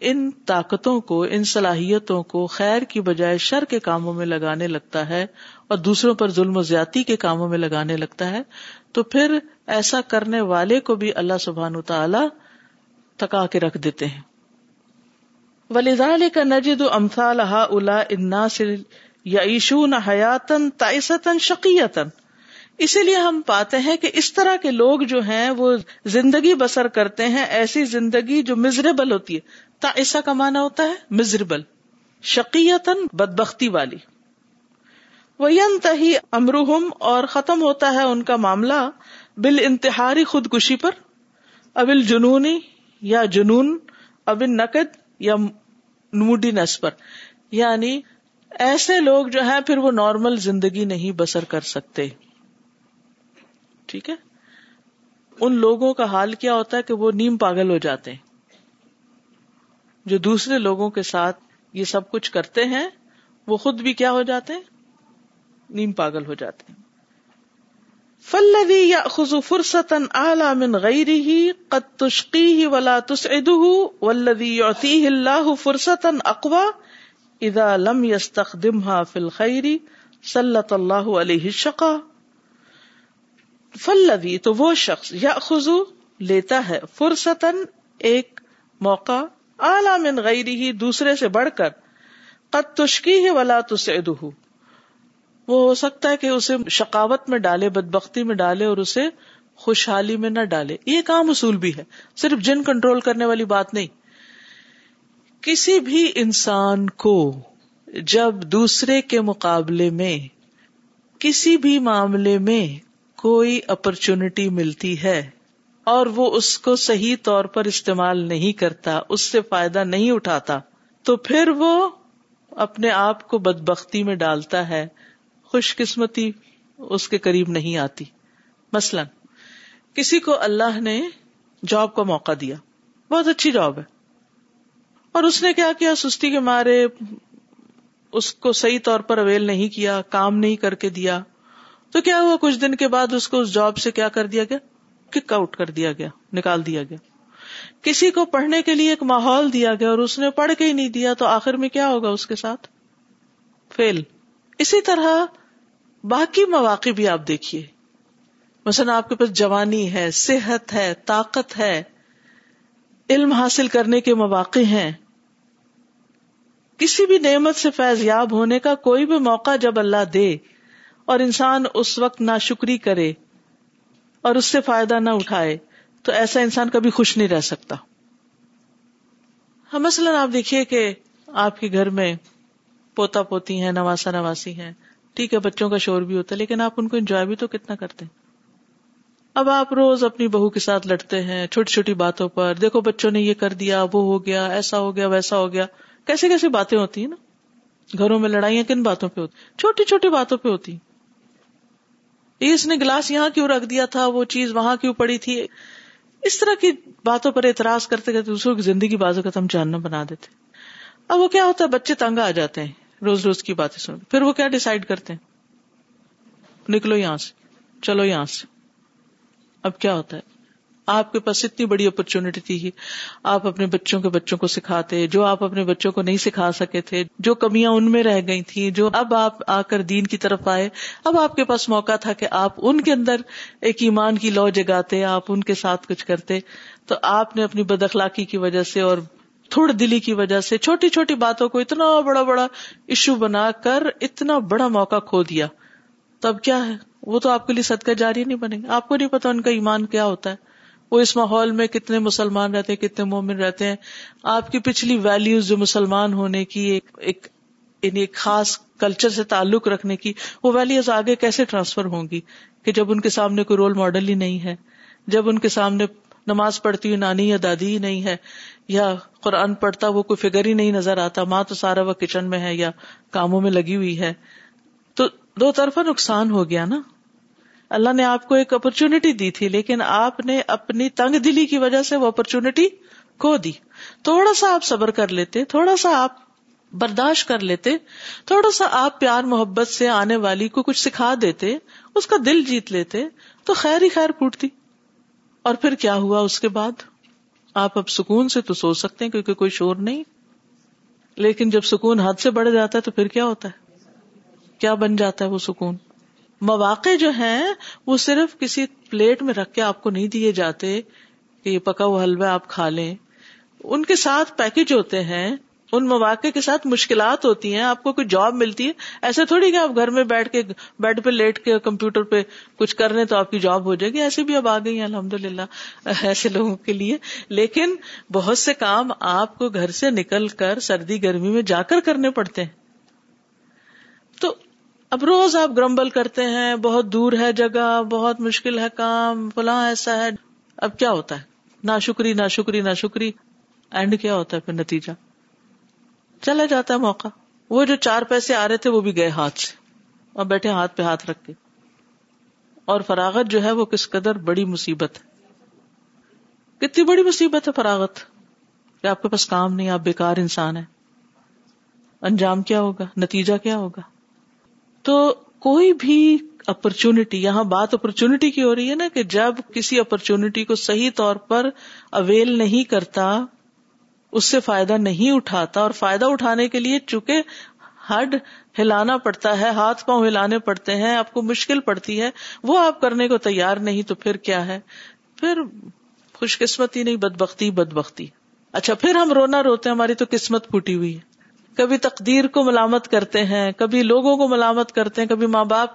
ان طاقتوں کو، ان صلاحیتوں کو خیر کی بجائے شر کے کاموں میں لگانے لگتا ہے اور دوسروں پر ظلم و زیادتی کے کاموں میں لگانے لگتا ہے، تو پھر ایسا کرنے والے کو بھی اللہ سبحان تعالی تکا کے رکھ دیتے ہیں۔ ولیزال کا نجد امثال الا انا سے یعیشون حیاتن تائستن شقیتن اسی لیے ہم پاتے ہیں کہ اس طرح کے لوگ جو ہیں، وہ زندگی بسر کرتے ہیں، ایسی زندگی جو مزریبل ہوتی ہے۔ تائسا کا مانا ہوتا ہے مزریبل شقیتن بدبختی والی۔ وہ تہی امروہم اور ختم ہوتا ہے ان کا معاملہ بال انتہاری خودکشی پر۔ ابل جنونی یا جنون، ابل نقد یا نوڈی نس پر۔ یعنی ایسے لوگ جو ہیں، پھر وہ نارمل زندگی نہیں بسر کر سکتے۔ ٹھیک ہے؟ ان لوگوں کا حال کیا ہوتا ہے کہ وہ نیم پاگل ہو جاتے ہیں۔ جو دوسرے لوگوں کے ساتھ یہ سب کچھ کرتے ہیں، وہ خود بھی کیا ہو جاتے ہیں؟ نیم پاگل ہو جاتے ہیں۔ فلوی یا خزو فرصتن اعلی من غیری ہی قد ولا تسعدہ والذی یعطیہ اللہ فرصتن اقوا اذا لم يستخدمها في الخير سلط اللہ علیہ شقا فلوی تو وہ شخص یا خزو لیتا ہے فرصتن ایک موقع اعلی من غیری ہی دوسرے سے بڑھ کر، قد تشکی ہے ولا تسعدہ وہ ہو سکتا ہے کہ اسے شقاوت میں ڈالے، بدبختی میں ڈالے اور اسے خوشحالی میں نہ ڈالے. یہ کام اصول بھی ہے، صرف جن کنٹرول کرنے والی بات نہیں۔ کسی بھی انسان کو جب دوسرے کے مقابلے میں، کسی بھی معاملے میں کوئی اپرچونٹی ملتی ہے اور وہ اس کو صحیح طور پر استعمال نہیں کرتا، اس سے فائدہ نہیں اٹھاتا، تو پھر وہ اپنے آپ کو بدبختی میں ڈالتا ہے، خوش قسمتی اس کے قریب نہیں آتی۔ مثلاً، کسی کو اللہ نے جاب کا موقع دیا۔ بہت اچھی جاب ہے۔ اور اس نے کیا کیا؟ سستی کے مارے اس کو صحیح طور پر اویل نہیں کیا، کام نہیں کر کے دیا۔ تو کیا ہوا؟ کچھ دن کے بعد اس کو اس جاب سے کیا کر دیا گیا؟ کک آؤٹ کر دیا گیا، نکال دیا گیا۔ کسی کو پڑھنے کے لیے ایک ماحول دیا گیا اور اس نے پڑھ کے ہی نہیں دیا، تو آخر میں کیا ہوگا اس کے ساتھ؟ فیل۔ اسی طرح باقی مواقع بھی آپ دیکھیے۔ مثلا آپ کے پاس جوانی ہے، صحت ہے، طاقت ہے، علم حاصل کرنے کے مواقع ہیں۔ کسی بھی نعمت سے فیض یاب ہونے کا کوئی بھی موقع جب اللہ دے اور انسان اس وقت نہ شکری کرے اور اس سے فائدہ نہ اٹھائے، تو ایسا انسان کبھی خوش نہیں رہ سکتا۔ ہاں مثلاً آپ دیکھیے کہ آپ کے گھر میں پوتا پوتی ہیں، نواسا نواسی ہیں، ٹھیک ہے، بچوں کا شور بھی ہوتا ہے، لیکن آپ ان کو انجوائے بھی تو کتنا کرتے ہیں۔ اب آپ روز اپنی بہو کے ساتھ لڑتے ہیں، چھوٹی چھوٹی باتوں پر، دیکھو بچوں نے یہ کر دیا، وہ ہو گیا، ایسا ہو گیا، ویسا ہو گیا۔ کیسی کیسی باتیں ہوتی ہیں نا؟ گھروں میں لڑائیاں کن باتوں پہ ہوتی؟ چھوٹی چھوٹی باتوں پہ ہوتی۔ اس نے گلاس یہاں کیوں رکھ دیا تھا؟ وہ چیز وہاں کیوں پڑی تھی؟ اس طرح کی باتوں پر اعتراض کرتے کرتے دوسروں کی زندگی بازو کا ہم جاننا بنا دیتے۔ اب وہ کیا ہوتا ہے؟ بچے تنگ آ جاتے ہیں روز روز کی باتیں سن پھر وہ کیا ڈسائڈ کرتے ہیں؟ نکلو یہاں سے، چلو یہاں سے۔ اب کیا ہوتا ہے؟ آپ کے پاس اتنی بڑی اپرچونٹی تھی۔ آپ اپنے بچوں کے بچوں کو سکھاتے، جو آپ اپنے بچوں کو نہیں سکھا سکے تھے، جو کمیاں ان میں رہ گئی تھی جو اب آپ آ کر دین کی طرف آئے۔ اب آپ کے پاس موقع تھا کہ آپ ان کے اندر ایک ایمان کی لو جگاتے، آپ ان کے ساتھ کچھ کرتے۔ تو آپ نے اپنی بد اخلاقی کی وجہ سے اور تھوڑ دلی کی وجہ سے چھوٹی چھوٹی باتوں کو اتنا بڑا بڑا ایشو بنا کر اتنا بڑا موقع کھو دیا۔ تب کیا ہے؟ وہ تو آپ کے لیے صدقہ جاری نہیں بنے گا۔ آپ کو نہیں پتا ان کا ایمان کیا ہوتا ہے۔ وہ اس ماحول میں کتنے مسلمان رہتے ہیں، کتنے مومن رہتے ہیں۔ آپ کی پچھلی ویلوز جو مسلمان ہونے کی، ایک ایک یعنی ایک خاص کلچر سے تعلق رکھنے کی، وہ ویلوز آگے کیسے ٹرانسفر ہوں گی؟ کہ جب ان کے سامنے کوئی رول ماڈل ہی نہیں ہے، جب ان کے سامنے نماز پڑھتی ہوئی نانی یا دادی ہی نہیں ہے، یا قرآن پڑھتا وہ کوئی فگر ہی نہیں نظر آتا، ماں تو سارا وہ کچن میں ہے یا کاموں میں لگی ہوئی ہے۔ تو دو طرفہ نقصان ہو گیا نا۔ اللہ نے آپ کو ایک اپرچونٹی دی تھی، لیکن آپ نے اپنی تنگ دلی کی وجہ سے وہ اپرچونٹی کھو دی۔ تھوڑا سا آپ صبر کر لیتے، تھوڑا سا آپ برداشت کر لیتے، تھوڑا سا آپ پیار محبت سے آنے والی کو کچھ سکھا دیتے، اس کا دل جیت لیتے، تو خیر ہی خیر پھوٹتی۔ اور پھر کیا ہوا اس کے بعد؟ آپ اب سکون سے تو سوچ سکتے ہیں کیونکہ کوئی شور نہیں۔ لیکن جب سکون حد سے بڑھ جاتا ہے تو پھر کیا ہوتا ہے؟ کیا بن جاتا ہے وہ سکون؟ مواقع جو ہیں، وہ صرف کسی پلیٹ میں رکھ کے آپ کو نہیں دیے جاتے کہ یہ پکا ہوا حلوہ آپ کھا لیں۔ ان کے ساتھ پیکج ہوتے ہیں، ان مواقع کے ساتھ مشکلات ہوتی ہیں، آپ کو کوئی جاب ملتی ہے۔ ایسے تھوڑی کہ آپ گھر میں بیٹھ کے، بیڈ پہ لیٹ کے، کمپیوٹر پہ کچھ کر رہے تو آپ کی جاب ہو جائے گی۔ ایسے بھی اب آ گئی ہیں الحمد للہ ایسے لوگوں کے لیے۔ لیکن بہت سے کام آپ کو گھر سے نکل کر سردی، گرمی میں جا کر کرنے پڑتے ہیں۔ اب روز آپ گرمبل کرتے ہیں، بہت دور ہے جگہ، بہت مشکل ہے کام، فلاں ایسا ہے۔ اب کیا ہوتا ہے؟ نہ شکری نہ شکری نہ شکری۔ اینڈ کیا ہوتا ہے پھر نتیجہ؟ چلا جاتا ہے موقع۔ وہ جو چار پیسے آ رہے تھے، وہ بھی گئے ہاتھ سے۔ اور بیٹھے ہاتھ پہ ہاتھ رکھ کے۔ اور فراغت جو ہے، وہ کس قدر بڑی مصیبت ہے۔ کتنی بڑی مصیبت ہے فراغت۔ کہ آپ کے پاس کام نہیں، آپ بیکار انسان ہے انجام کیا ہوگا؟ نتیجہ کیا ہوگا؟ تو کوئی بھی اپرچونٹی یہاں بات اپرچونٹی کی ہو رہی ہے نا کہ جب کسی اپرچونٹی کو صحیح طور پر اویل نہیں کرتا، اس سے فائدہ نہیں اٹھاتا اور فائدہ اٹھانے کے لیے چونکہ ہڈ ہلانا پڑتا ہے، ہاتھ پاؤں ہلانے پڑتے ہیں، آپ کو مشکل پڑتی ہے، وہ آپ کرنے کو تیار نہیں تو پھر کیا ہے؟ پھر خوش قسمتی نہیں بد بختی بد بختی اچھا پھر ہم رونا روتے ہیں، ہماری تو قسمت پھوٹی ہوئی ہے۔ کبھی تقدیر کو ملامت کرتے ہیں، کبھی لوگوں کو ملامت کرتے ہیں، کبھی ماں باپ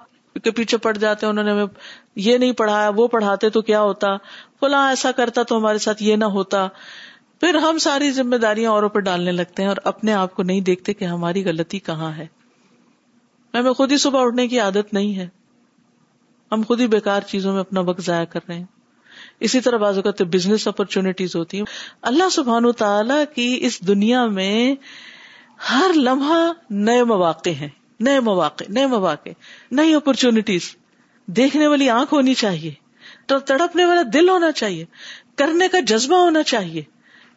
کے پیچھے پڑ جاتے ہیں، انہوں نے ہمیں یہ نہیں پڑھایا، وہ پڑھاتے تو کیا ہوتا؟ فلاں ایسا کرتا تو ہمارے ساتھ یہ نہ ہوتا۔ پھر ہم ساری ذمہ داریاں اوروں پہ ڈالنے لگتے ہیں اور اپنے آپ کو نہیں دیکھتے کہ ہماری غلطی کہاں ہے۔ ہمیں خود ہی صبح اٹھنے کی عادت نہیں ہے۔ ہم خود ہی بیکار چیزوں میں اپنا وقت ضائع کر رہے ہیں۔ اسی طرح بعض اوقات بزنس اپرچونیٹیز ہوتی ہیں۔ اللہ سبحان تعالی کی اس دنیا میں ہر لمحہ نئے مواقع ہیں، نئے مواقع نئے مواقع، نئی اپرچونٹیز دیکھنے والی آنکھ ہونی چاہیے، تو تڑپنے والا دل ہونا چاہیے، کرنے کا جذبہ ہونا چاہیے۔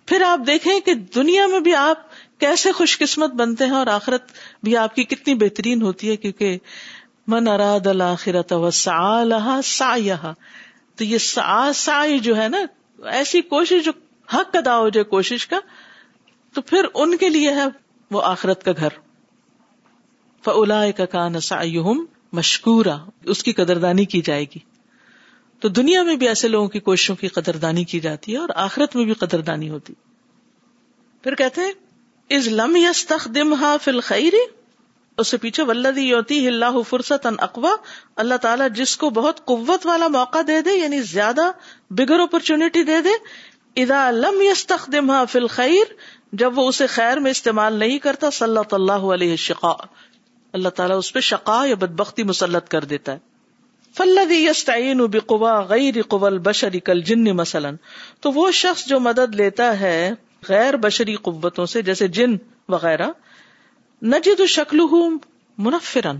پھر آپ دیکھیں کہ دنیا میں بھی آپ کیسے خوش قسمت بنتے ہیں اور آخرت بھی آپ کی کتنی بہترین ہوتی ہے، کیونکہ من اراد الآخرت و سا سا تو یہ سا سا جو ہے نا، ایسی کوشش جو حق ادا ہو جائے کوشش کا، تو پھر ان کے لیے ہے وہ آخرت کا گھر۔ فلا کا کان سم مشکورا اس کی قدردانی کی جائے گی۔ تو دنیا میں بھی ایسے لوگوں کی کوششوں کی قدردانی کی جاتی ہے اور آخرت میں بھی قدردانی ہوتی۔ پھر کہتے ہیں از لم یس تخم ہا فل خیر اس سے پیچھے ولدی یوتی اللہ فرصت ان اقوا اللہ تعالیٰ جس کو بہت قوت والا موقع دے دے یعنی زیادہ بگر اپرچونٹی دے دے ادا لم یس تخم ہا فل خیر جب وہ اسے خیر میں استعمال نہیں کرتا صلی اللہ علیہ شقا اللہ تعالیٰ اس پہ شقا یا بدبختی مسلط کر دیتا ہے۔ فلدی یستعین بقوا غیر قول بشری کل جن مثلاً۔ تو وہ شخص جو مدد لیتا ہے غیر بشری قوتوں سے، جیسے جن وغیرہ، نجد شکل منفرن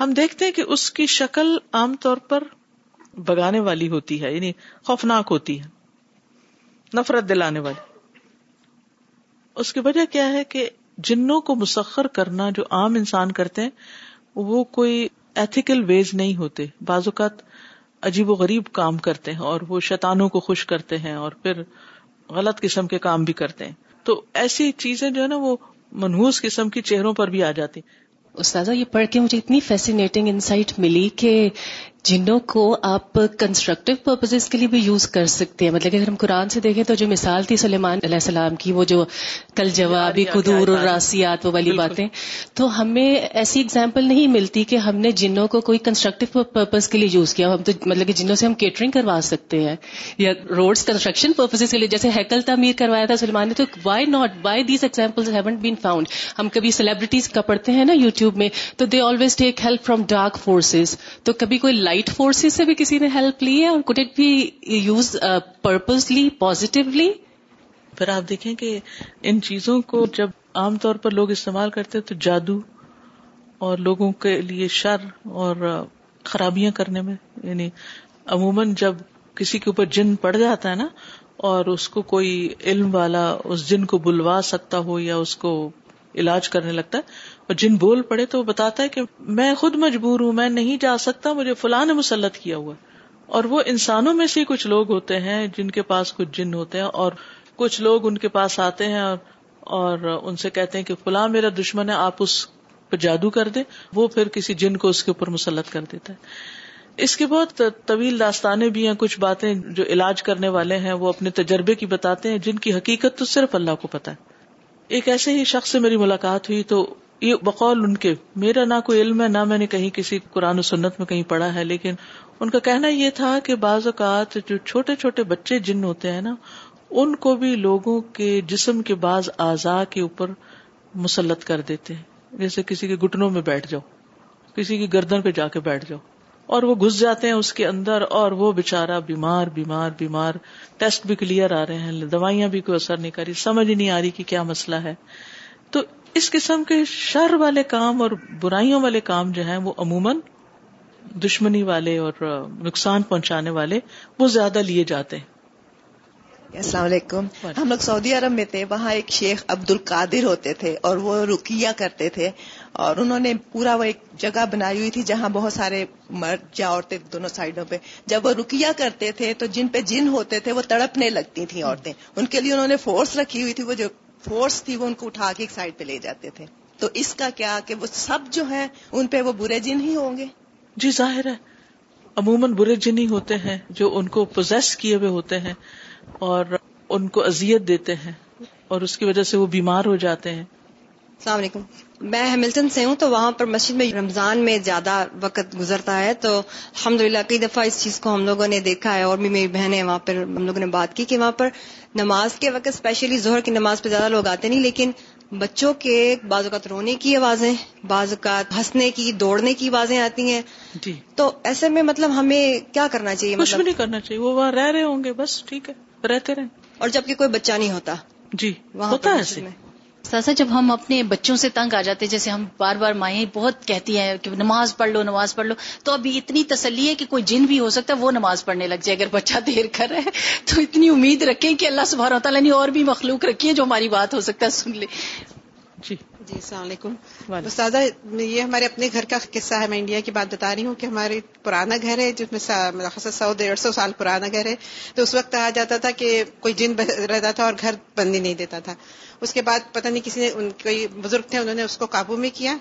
ہم دیکھتے ہیں کہ اس کی شکل عام طور پر بگانے والی ہوتی ہے یعنی خوفناک ہوتی ہے، نفرت دلانے والی۔ اس کی وجہ کیا ہے کہ جنوں کو مسخر کرنا جو عام انسان کرتے ہیں، وہ کوئی ایتھیکل ویز نہیں ہوتے۔ بعض اوقات عجیب و غریب کام کرتے ہیں اور وہ شیطانوں کو خوش کرتے ہیں اور پھر غلط قسم کے کام بھی کرتے ہیں۔ تو ایسی چیزیں جو ہے نا، وہ منہوس قسم کی چہروں پر بھی آ جاتی۔ استاذہ، یہ پڑھ کے مجھے اتنی فیسینیٹنگ انسائٹ ملی کہ جنوں کو آپ کنسٹرکٹیو پرپز کے لیے بھی یوز کر سکتے ہیں۔ مطلب اگر ہم قرآن سے دیکھیں تو جو مثال تھی سلیمان علیہ السلام کی وہ جو کل جوابی قدور اور راسیات وہ والی باتیں۔ تو ہمیں ایسی اگزامپل نہیں ملتی کہ ہم نے جنوں کو کوئی کنسٹرکٹیو پرپز کے لیے یوز کیا۔ ہم تو مطلب کہ جنوں سے ہم کیٹرنگ کروا سکتے ہیں یا روڈس کنسٹرکشن پرپز کے لیے۔ جیسے ہیکل تعمیر کروایا تھا سلمان نے تو why not why these example haven't been found ہم کبھی سیلیبریٹیز کا پڑھتے ہیں نا یوٹیوب میں تو they always take help from dark forces تو کبھی کوئی لائٹ لائٹ فورسز سے بھی کسی نے ہیلپ لی ہے اور could it be use purposely positively پھر آپ دیکھیں کہ ان چیزوں کو جب عام طور پر لوگ استعمال کرتے تو جادو اور لوگوں کے لیے شر اور uh, خرابیاں کرنے میں یعنی عموماً جب کسی کے اوپر جن پڑ جاتا ہے نا اور اس کو کوئی علم والا اس جن کو بلوا سکتا ہو یا اس کو علاج کرنے لگتا ہے اور جن بول پڑے تو وہ بتاتا ہے کہ میں خود مجبور ہوں، میں نہیں جا سکتا، مجھے فلاں نے مسلط کیا ہوا۔ اور وہ انسانوں میں سے کچھ لوگ ہوتے ہیں جن کے پاس کچھ جن ہوتے ہیں اور کچھ لوگ ان کے پاس آتے ہیں اور اور ان سے کہتے ہیں کہ فلاں میرا دشمن ہے، آپ اس پہ جادو کر دیں۔ وہ پھر کسی جن کو اس کے اوپر مسلط کر دیتا ہے۔ اس کے بہت طویل داستانے بھی ہیں، کچھ باتیں جو علاج کرنے والے ہیں وہ اپنے تجربے کی بتاتے ہیں، جن کی حقیقت تو صرف اللہ کو پتا ہے۔ ایک ایسے ہی شخص سے میری ملاقات ہوئی تو یہ بقول ان کے، میرا نہ کوئی علم ہے، نہ میں نے کہیں کسی قرآن و سنت میں کہیں پڑھا ہے، لیکن ان کا کہنا یہ تھا کہ بعض اوقات جو چھوٹے چھوٹے بچے جن ہوتے ہیں نا، ان کو بھی لوگوں کے جسم کے بعض اعضاء کے اوپر مسلط کر دیتے ہیں۔ جیسے کسی کے گٹنوں میں بیٹھ جاؤ، کسی کی گردن پہ جا کے بیٹھ جاؤ۔ اور وہ گھس جاتے ہیں اس کے اندر اور وہ بےچارا بیمار بیمار بیمار ٹیسٹ بھی کلیئر آ رہے ہیں، دوائیاں بھی کوئی اثر نہیں کر رہی، سمجھ نہیں آ رہی کہ کیا مسئلہ ہے۔ تو اس قسم کے شر والے کام اور برائیوں والے کام جو ہیں وہ عموماً دشمنی والے اور نقصان پہنچانے والے وہ زیادہ لیے جاتے ہیں۔ السلام علیکم۔ ہم لوگ سعودی عرب میں تھے، وہاں ایک شیخ عبد القادر ہوتے تھے اور وہ رکیا کرتے تھے اور انہوں نے پورا وہ ایک جگہ بنائی ہوئی تھی جہاں بہت سارے مرد یا عورتیں دونوں سائڈوں پہ۔ جب وہ رکیا کرتے تھے تو جن پہ جن ہوتے تھے وہ تڑپنے لگتی تھیں عورتیں۔ ان کے لیے انہوں نے فورس رکھی ہوئی تھی، وہ جو فورس تھی وہ ان کو اٹھا کے ایک سائڈ پہ لے جاتے تھے۔ تو اس کا کیا کہ وہ سب جو ہے ان پہ وہ برے جن ہی ہوں گے؟ جی ظاہر ہے۔ عموماً برے جن ہی ہوتے ہیں جو ان کو پوزیس کیے ہوئے ہوتے ہیں۔ اور ان کو اذیت دیتے ہیں اور اس کی وجہ سے وہ بیمار ہو جاتے ہیں۔ السلام علیکم۔ میں ہیملٹن سے ہوں تو وہاں پر مسجد میں رمضان میں زیادہ وقت گزرتا ہے تو الحمد للہ کئی دفعہ اس چیز کو ہم لوگوں نے دیکھا ہے اور بھی میری بہنیں وہاں پر ہم لوگوں نے بات کی کہ وہاں پر نماز کے وقت اسپیشلی ظہر کی نماز پہ زیادہ لوگ آتے نہیں لیکن بچوں کے بعض اوقات رونے کی آوازیں بعض اوقات ہنسنے کی دوڑنے کی آوازیں آتی ہیں۔ جی۔ تو ایسے میں مطلب ہمیں کیا کرنا چاہیے؟ کچھ بھی مطلب نہیں کرنا چاہیے وہ وہاں رہ رہے ہوں گے بس ٹھیک ہے۔ رہتے رہیں اور جبکہ کوئی بچہ نہیں ہوتا۔ جی وہاں ہوتا ہے ایسے۔ ساسا جب ہم اپنے بچوں سے تنگ آ جاتے ہیں جیسے ہم بار بار مائیں بہت کہتی ہیں کہ نماز پڑھ لو نماز پڑھ لو تو ابھی اتنی تسلی ہے کہ کوئی جن بھی ہو سکتا ہے وہ نماز پڑھنے لگ جائے۔ اگر بچہ دیر کر رہا ہے تو اتنی امید رکھیں کہ اللہ سبحانہ تعالیٰ نے اور بھی مخلوق رکھی ہے جو ہماری بات ہو سکتا ہے سن لے۔ جی۔ جی السلام علیکم۔ استاذہ یہ ہمارے اپنے گھر کا قصہ ہے میں انڈیا کی بات بتا رہی ہوں کہ ہمارے پرانا گھر ہے جس میں سو ڈیڑھ سو سال پرانا گھر ہے۔ تو اس وقت کہا جاتا تھا کہ کوئی جن رہتا تھا اور گھر بندی نہیں دیتا تھا۔ اس کے بعد پتہ نہیں کسی نے ان کوئی بزرگ تھے انہوں نے اس کو قابو میں کیا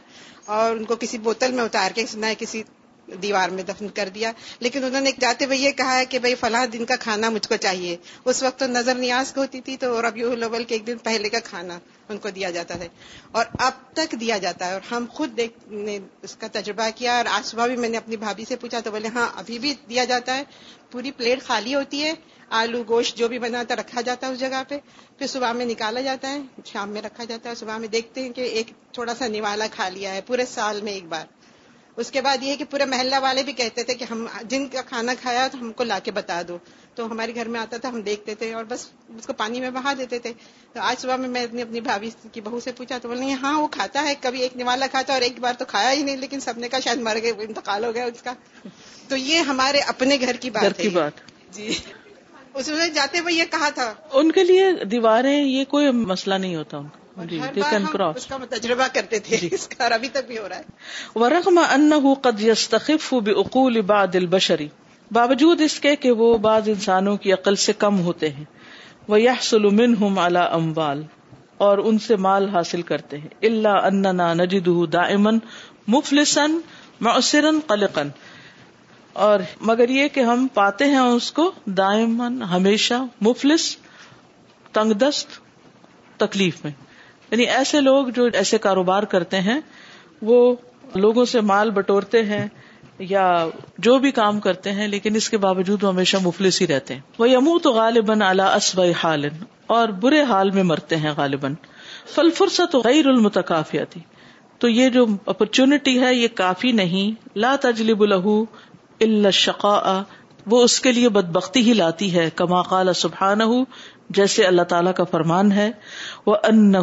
اور ان کو کسی بوتل میں اتار کے ہے کسی دیوار میں دفن کر دیا۔ لیکن انہوں نے جاتے ہوئے یہ کہا ہے کہ بھائی فلاں دن کا کھانا مجھ کو چاہیے۔ اس وقت تو نظر نیاز ہوتی تھی تو ربیع الاول کے ایک دن پہلے کا کھانا ان کو دیا جاتا ہے اور اب تک دیا جاتا ہے۔ اور ہم خود نے اس کا تجربہ کیا اور آج صبح بھی میں نے اپنی بھابھی سے پوچھا تو بولے ہاں ابھی بھی دیا جاتا ہے۔ پوری پلیٹ خالی ہوتی ہے۔ آلو گوشت جو بھی بناتا رکھا جاتا ہے اس جگہ پہ۔ پھر صبح میں نکالا جاتا ہے، شام میں رکھا جاتا ہے۔ صبح میں دیکھتے ہیں کہ ایک تھوڑا سا نوالا کھا لیا ہے پورے سال میں ایک بار۔ اس کے بعد یہ کہ پورے محلہ والے بھی کہتے تھے کہ ہم جن کا کھانا کھایا تو ہم کو لا کے بتا دو۔ تو ہمارے گھر میں آتا تھا ہم دیکھتے تھے اور بس اس کو پانی میں بہا دیتے تھے۔ تو آج صبح میں میں نے اپنی بھابھی کی بہو سے پوچھا تو بولیں ہاں وہ کھاتا ہے کبھی ایک نوالا کھاتا اور ایک بار تو کھایا ہی نہیں لیکن سب نے کہا شاید مر گئے انتقال ہو گیا اس کا۔ تو یہ ہمارے اپنے گھر کی بات کی بات۔ جی۔ اس میں جاتے ہوئے یہ کہا تھا۔ ان کے لیے دیواریں یہ کوئی مسئلہ نہیں ہوتا ان کا۔ جی اس کا تجربہ کرتے تھے جی۔ اس کا ابھی تک بھی ہو رہا ہے۔ ورغم انه قد يستخف بعقول بعض البشر باوجود اس کے کہ وہ بعض انسانوں کی عقل سے کم ہوتے ہیں وہ سلومن ہم اعلی اموال اور ان سے مال حاصل کرتے ہیں اللہ اننا نجد دائمن مفلسن مؤثرن قلقن اور مگر یہ کہ ہم پاتے ہیں اس کو دائمن ہمیشہ مفلس تنگ دست تکلیف میں۔ یعنی ایسے لوگ جو ایسے کاروبار کرتے ہیں، وہ لوگوں سے مال بٹورتے ہیں یا جو بھی کام کرتے ہیں، لیکن اس کے باوجود وہ ہمیشہ مفلس ہی رہتے ہیں۔ وہ یمو تو غالباً اعلیٰ اور برے حال میں مرتے ہیں غالباً۔ فل فرصت غیر المتکافیتی تو یہ جو اپرچونٹی ہے، یہ کافی نہیں۔ لا تجلب لہو الشقا وہ اس کے لیے بدبختی ہی لاتی ہے، کما قال سبحان جیسے اللہ تعالی کا فرمان ہے وہ ان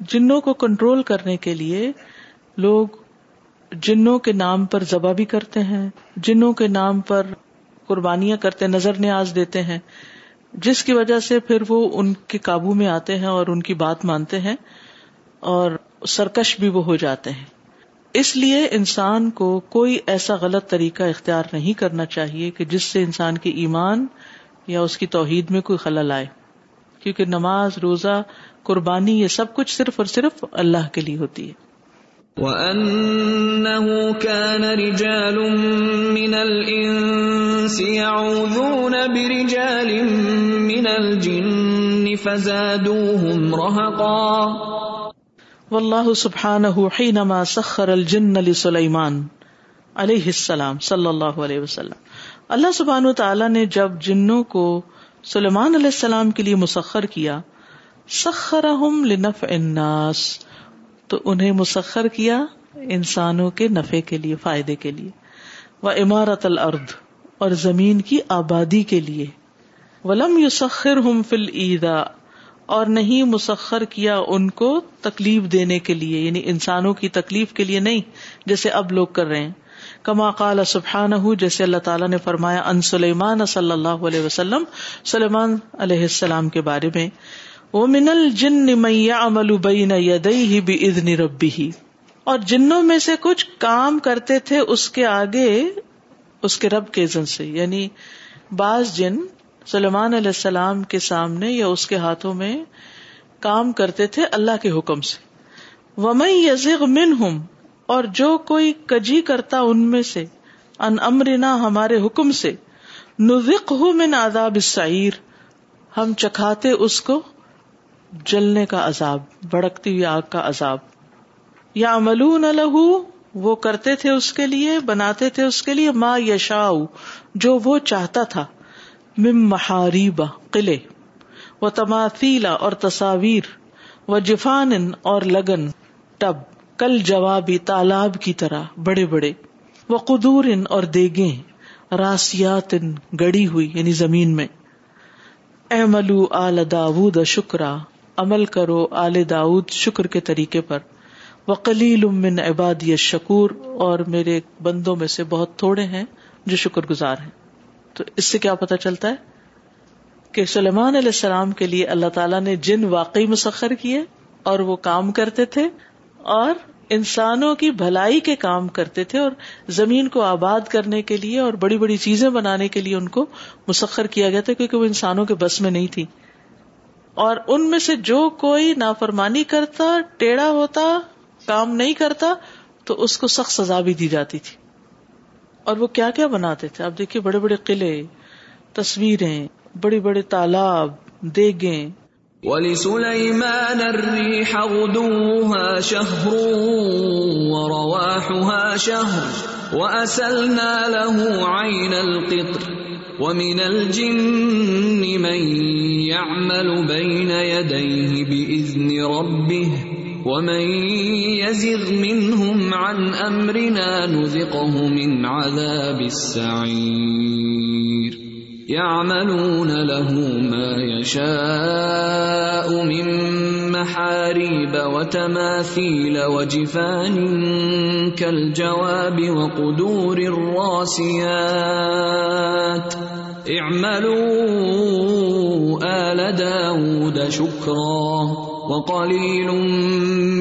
جنوں کو کو کنٹرول کرنے کے لیے لوگ جنوں کے نام پر ذبح بھی کرتے ہیں، جنوں کے نام پر قربانیاں کرتے نظر نیاز دیتے ہیں، جس کی وجہ سے پھر وہ ان کے قابو میں آتے ہیں اور ان کی بات مانتے ہیں اور سرکش بھی وہ ہو جاتے ہیں۔ اس لیے انسان کو کوئی ایسا غلط طریقہ اختیار نہیں کرنا چاہیے کہ جس سے انسان کی ایمان یا اس کی توحید میں کوئی خلل آئے۔ کیونکہ نماز، روزہ قربانی یہ سب کچھ صرف اور صرف اللہ کے لیے ہوتی ہے۔ وَأَنَّهُ كَانَ رِجَالٌ مِّنَ الْإِنسِ يَعُوذُونَ بِرِجَالٍ مِّنَ الْجِنِّ فَزَادُوهُمْ رَهَقًا۔ واللہ سبحانہ حینما سخر الجن لسلیمان علیہ السلام صلی اللہ علیہ وسلم۔ اللہ سبحانہ تعالیٰ نے جب جنوں کو سلیمان علیہ السلام کے لیے مسخر کیا سخرہم لنفع الناس، تو انہیں مسخر کیا انسانوں کے نفع کے لیے، فائدے کے لیے۔ وہ عمارت الارض، اور زمین کی آبادی کے لیے۔ ولم یسخر ہم فل عیدا اور نہیں مسخر کیا ان کو تکلیف دینے کے لیے یعنی انسانوں کی تکلیف کے لیے نہیں، جیسے اب لوگ کر رہے ہیں۔ کما قال سبحان جیسے اللہ تعالیٰ نے فرمایا، ان سلیمان صلی اللہ علیہ وسلم، سلیمان علیہ السلام کے بارے میں۔ وہ من الجن امل بین یدئی بھی ادن ربی ہی اور جنوں میں سے کچھ کام کرتے تھے اس کے آگے، اس کے رب کے عزن سے۔ یعنی بعض جن سلیمان علیہ السلام کے سامنے یا اس کے ہاتھوں میں کام کرتے تھے اللہ کے حکم سے۔ ومئی یزغ من اور جو کوئی کجی کرتا ان میں سے ان امرنا ہمارے حکم سے نزق ہوں من آداب سعیر ہم چکھاتے اس کو جلنے کا عذاب بڑکتی ہوئی آگ کا عذاب۔ یا املون الح وہ کرتے تھے اس کے لیے، بناتے تھے اس کے لیے ماں یشا جو وہ چاہتا تھا۔ مم محاریبا قلعے۔ و تماثیلا اور تصاویر۔ و جفان اور لگن۔ ٹب، کل جوابی تالاب کی طرح، بڑے بڑے۔ وہ قدور اور دیگے راسیات گڑی ہوئی یعنی زمین میں۔ اے ملو آل داود شکرا۔ عمل کرو آل داود شکر کے طریقے پر۔ وہ کلیل من عبادی شکور اور میرے بندوں میں سے بہت تھوڑے ہیں جو شکر گزار ہیں۔ تو اس سے کیا پتا چلتا ہے کہ سلیمان علیہ السلام کے لیے اللہ تعالیٰ نے جن واقعی مسخر کیے اور وہ کام کرتے تھے، اور انسانوں کی بھلائی کے کام کرتے تھے، اور زمین کو آباد کرنے کے لیے اور بڑی بڑی چیزیں بنانے کے لیے ان کو مسخر کیا گیا تھا، کیونکہ وہ انسانوں کے بس میں نہیں تھی۔ اور ان میں سے جو کوئی نافرمانی کرتا، ٹیڑھا ہوتا، کام نہیں کرتا، تو اس کو سخت سزا بھی دی جاتی تھی۔ اور وہ کیا کیا بناتے تھے؟ آپ دیکھیے بڑے بڑے قلعے، تصویریں، بڑے بڑے تالاب، دیگیں۔ وَلِسُلَيْمَانَ الرِّيحَ غُدُوهَا شَهْرٌ وَرَوَاحُهَا شَهْرٌ وَأَسَلْنَا لَهُ عَيْنَ الْقِطْرِ وَمِنَ الْجِنِّ مَن يَعْمَلُ بَيْنَ يَدَيْهِ بِإِذْنِ رَبِّهِ ومن يزغ منهم عن امرنا نذقه من عذاب السعير. يعملون له ما يشاء من محاريب وتماثيل وجفان كالجواب وقدور الراسيات اعملوا آل داود شكرا وقليل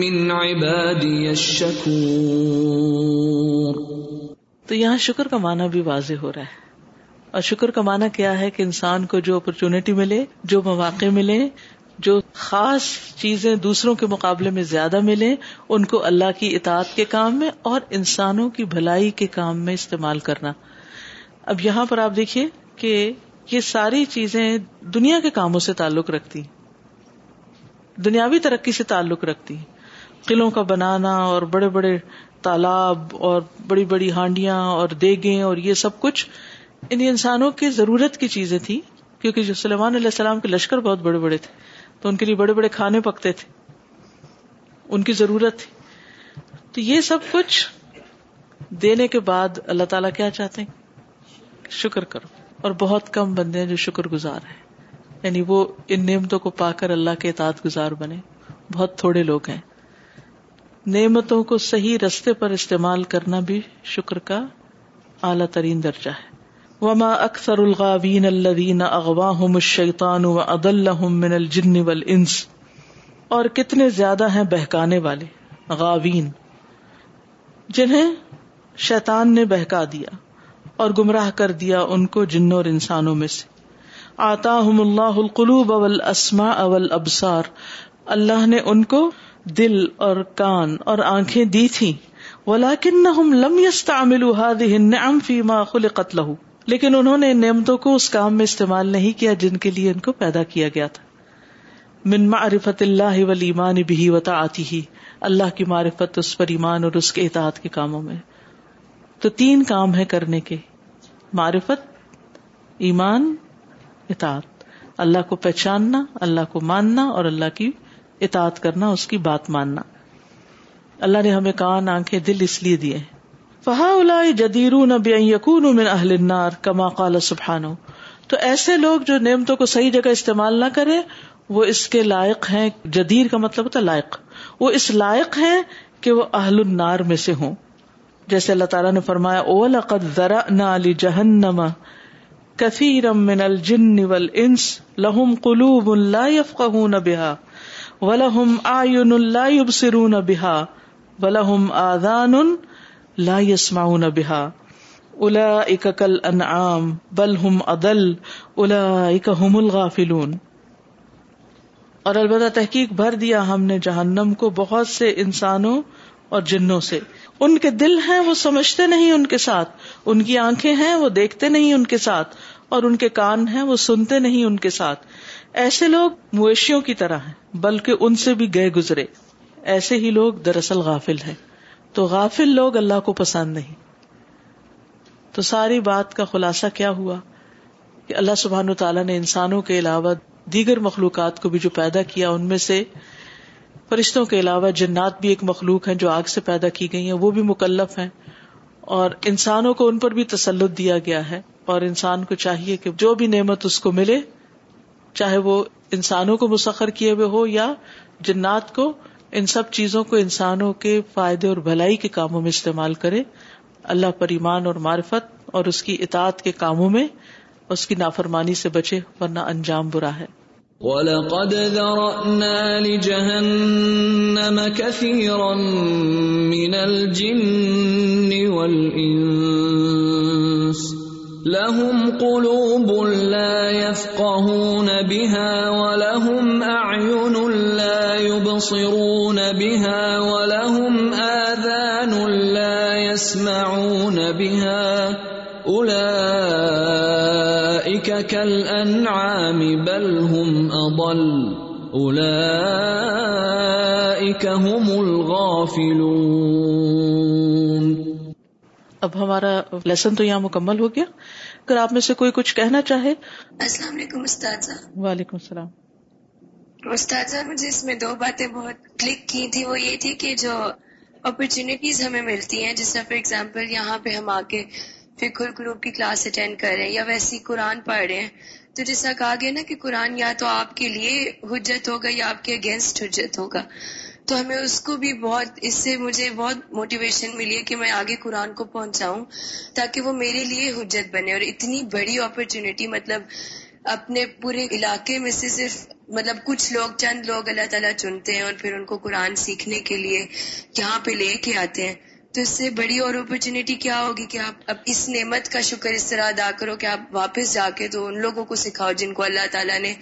من عبادي الشكور تو یہاں شکر کا معنی بھی واضح ہو رہا ہے۔ اور شکر کا معنی کیا ہے کہ انسان کو جو اپرچونٹی ملے، جو مواقع ملے جو خاص چیزیں دوسروں کے مقابلے میں زیادہ ملے ان کو اللہ کی اطاعت کے کام میں اور انسانوں کی بھلائی کے کام میں استعمال کرنا۔ اب یہاں پر آپ دیکھیے کہ یہ ساری چیزیں دنیا کے کاموں سے تعلق رکھتی۔ دنیاوی ترقی سے تعلق رکھتی۔ قلعوں کا بنانا اور بڑے بڑے تالاب اور بڑی بڑی ہانڈیاں اور دیگیں اور یہ سب کچھ ان انسانوں کی ضرورت کی چیزیں تھی کیونکہ جو سلیمان علیہ السلام کے لشکر بہت بڑے بڑے تھے۔ تو ان کے لیے بڑے بڑے کھانے پکتے تھے ان کی ضرورت تھی تو یہ سب کچھ دینے کے بعد اللہ تعالیٰ کیا چاہتے ہیں؟ شکر کرو اور بہت کم بندے ہیں جو شکر گزار ہیں یعنی وہ ان نعمتوں کو پا کر اللہ کے اطاعت گزار بنے بہت تھوڑے لوگ ہیں نعمتوں کو صحیح رستے پر استعمال کرنا بھی شکر کا اعلی ترین درجہ ہے وما اکثر الغاوین الذین اغواہم الشیطان و اضلہم من الجن والانس اور کتنے زیادہ ہیں بہکانے والے غاوین جنہیں شیطان نے بہکا دیا اور گمراہ کر دیا ان کو جنوں اور انسانوں میں سے۔ آتاہم اللہ القلوب والاسماء والابصار۔ اللہ نے ان کو دل اور کان اور آنکھیں دی تھی ولیکنہم لم یستعملوا هذه النعم فيما خلقت له۔ لیکن انہوں نے ان نعمتوں کو اس کام میں استعمال نہیں کیا جن کے لیے ان کو پیدا کیا گیا تھا۔ من معرفت اللہ وال ایمان بھی وتا آتی ہی اللہ کی معرفت اس پر ایمان اور اس کے اطاعت کے کاموں میں۔ تو تین کام ہے کرنے کے۔ معرفت، ایمان، اطاعت۔ اللہ کو پہچاننا، اللہ کو ماننا اور اللہ کی اطاعت کرنا، اس کی بات ماننا۔ اللہ نے ہمیں کان، آنکھیں، دل اس لیے دیے۔ ہیں فہا جدیر من اہل النار کما قال سبحانو تو ایسے لوگ جو نعمتوں کو صحیح جگہ استعمال نہ کرے، وہ اس کے لائق ہیں، جدیر کا مطلب ہوتا لائق۔ وہ اس لائق ہیں کہ وہ اہل النار میں سے ہوں۔ جیسے اللہ تعالیٰ نے فرمایا او لقد ذرا ذرأنا لجہنم کثیرا من الجن والانس لهم قلوب لا يفقهون بها، ولهم اعین لا يبصرون بها، ولهم آذان لا يسمعون بها. اولئك كالانعام بل هم اضل اولئك هم الغافلون. اور البتہ تحقیق بھر دیا ہم نے جہنم کو بہت سے انسانوں اور جنوں سے۔ ان کے دل ہیں، وہ سمجھتے نہیں ان کے ساتھ۔ ان کی آنکھیں ہیں، وہ دیکھتے نہیں ان کے ساتھ۔ اور ان کے کان ہیں، وہ سنتے نہیں ان کے ساتھ۔ ایسے لوگ مویشیوں کی طرح ہیں، بلکہ ان سے بھی گئے گزرے۔ ایسے ہی لوگ دراصل غافل ہیں۔ تو غافل لوگ اللہ کو پسند نہیں۔ تو ساری بات کا خلاصہ کیا ہوا؟ کہ اللہ سبحان تعالیٰ نے انسانوں کے علاوہ دیگر مخلوقات کو بھی جو پیدا کیا، ان میں سے فرشتوں کے علاوہ جنات بھی ایک مخلوق ہیں جو آگ سے پیدا کی گئی ہیں، وہ بھی مکلف ہیں۔ اور انسانوں کو ان پر بھی تسلط دیا گیا ہے۔ اور انسان کو چاہیے کہ جو بھی نعمت اس کو ملے، چاہے وہ انسانوں کو مسخر کیے ہوئے ہو یا جنات کو ان سب چیزوں کو انسانوں کے فائدے اور بھلائی کے کاموں میں استعمال کرے۔ اللہ پر ایمان اور معرفت اور اس کی اطاعت کے کاموں میں اس کی نافرمانی سے بچے ورنہ انجام برا ہے۔ وَلَقَدْ ذَرَأْنَا لِجَهَنَّمَ كَثِيرًا مِنَ الْجِنِّ وَالْإِنسِ لَهُمْ قُلُوبٌ لَا يَفْقَهُونَ بِهَا وَلَهُمْ يُبْصِرُونَ بها ولهم آذان لا يسمعون بها أولئك كالأنعام بل هم أضل أولئك هم الغافلون اب ہمارا لیسن تو یہاں مکمل ہو گیا۔ اگر آپ میں سے کوئی کچھ کہنا چاہے۔ السلام علیکم استاد وعلیکم السلام۔ استاد مجھے اس میں دو باتیں بہت کلک کی تھی وہ یہ تھی کہ جو اپرچونیٹیز ہمیں ملتی ہیں، جس طرح فار ایگزامپل یہاں پہ ہم آ کے فکر گروپ کی کلاس اٹینڈ کر رہے ہیں یا ویسی قرآن پڑھ رہے ہیں، تو جیسا کہا گیا نا کہ قرآن یا تو آپ کے لیے حجت ہوگا یا آپ کے اگینسٹ حجت ہوگا۔ تو ہمیں اس کو بھی بہت، اس سے مجھے بہت موٹیویشن ملی ہے کہ میں آگے قرآن کو پہنچاؤں تاکہ وہ میرے لیے حجت بنے اور اتنی بڑی اپرچونٹی مطلب اپنے پورے علاقے میں سے صرف مطلب کچھ لوگ چند لوگ اللہ تعالیٰ چنتے ہیں اور پھر ان کو قرآن سیکھنے کے لیے یہاں پہ لے کے آتے ہیں۔ تو اس سے بڑی اور اپرچونیٹی کیا ہوگی کہ آپ اب اس نعمت کا شکر اس طرح ادا کرو کہ آپ واپس جا کے تو ان لوگوں کو سکھاؤ جن کو اللہ تعالیٰ نے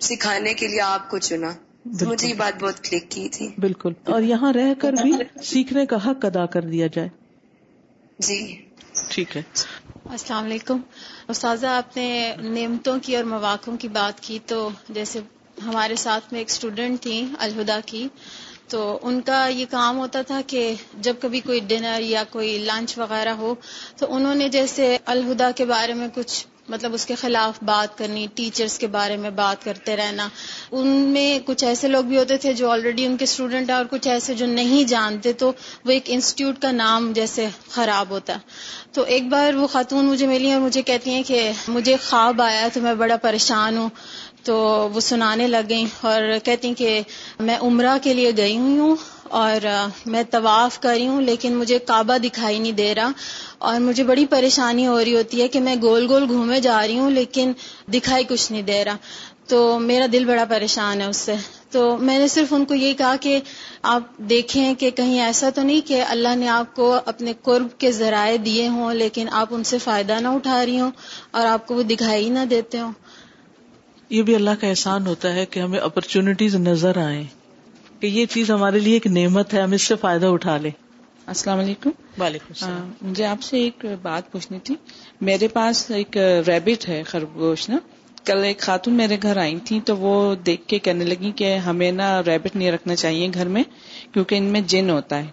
سکھانے کے لیے آپ کو چنا۔ مجھے یہ بات بہت کلک کی تھی۔ بالکل۔ اور یہاں رہ کر بھی سیکھنے کا حق ادا کر دیا جائے۔ جی۔ ٹھیک ہے۔ السلام علیکم۔ استاذہ، آپ نے نعمتوں کی اور مواقع کی بات کی تو جیسے ہمارے ساتھ میں ایک اسٹوڈنٹ تھی الہدا کی۔ تو ان کا یہ کام ہوتا تھا کہ جب کبھی کوئی ڈنر یا کوئی لنچ وغیرہ ہو تو انہوں نے جیسے الہدا کے بارے میں کچھ مطلب اس کے خلاف بات کرنی ٹیچرز کے بارے میں بات کرتے رہنا۔ ان میں کچھ ایسے لوگ بھی ہوتے تھے جو آلریڈی ان کے اسٹوڈنٹ ہیں اور کچھ ایسے جو نہیں جانتے، تو وہ ایک انسٹیٹیوٹ کا نام جیسے خراب ہوتا۔ تو ایک بار وہ خاتون مجھے ملی اور مجھے کہتی ہیں کہ مجھے خواب آیا تو میں بڑا پریشان ہوں۔ تو وہ سنانے لگ گئی اور کہتی کہ میں عمرہ کے لیے گئی ہوئی ہوں۔ اور میں طواف کر رہی ہوں، لیکن مجھے کعبہ دکھائی نہیں دے رہا اور مجھے بڑی پریشانی ہو رہی ہوتی ہے کہ میں گول گول گھومے جا رہی ہوں، لیکن دکھائی کچھ نہیں دے رہا۔ تو میرا دل بڑا پریشان ہے اس سے۔ تو میں نے صرف ان کو یہی کہا کہ آپ دیکھیں کہ کہیں ایسا تو نہیں کہ اللہ نے آپ کو اپنے قرب کے ذرائع دیے ہوں، لیکن آپ ان سے فائدہ نہ اٹھا رہی ہوں اور آپ کو وہ دکھائی نہ دیتے ہوں۔ یہ بھی اللہ کا احسان ہوتا ہے کہ ہمیں اپرچونٹیز نظر آئیں۔ کہ یہ چیز ہمارے لیے ایک نعمت ہے ہم اس سے فائدہ اٹھا لیں۔ السلام علیکم۔ وعلیکم السلام۔ مجھے آپ سے ایک بات پوچھنی تھی۔ میرے پاس ایک ریبٹ ہے خرگوش نا۔ کل ایک خاتون میرے گھر آئی تھی تو وہ دیکھ کے کہنے لگی کہ ہمیں نا ریبٹ نہیں رکھنا چاہیے گھر میں کیونکہ ان میں جن ہوتا ہے۔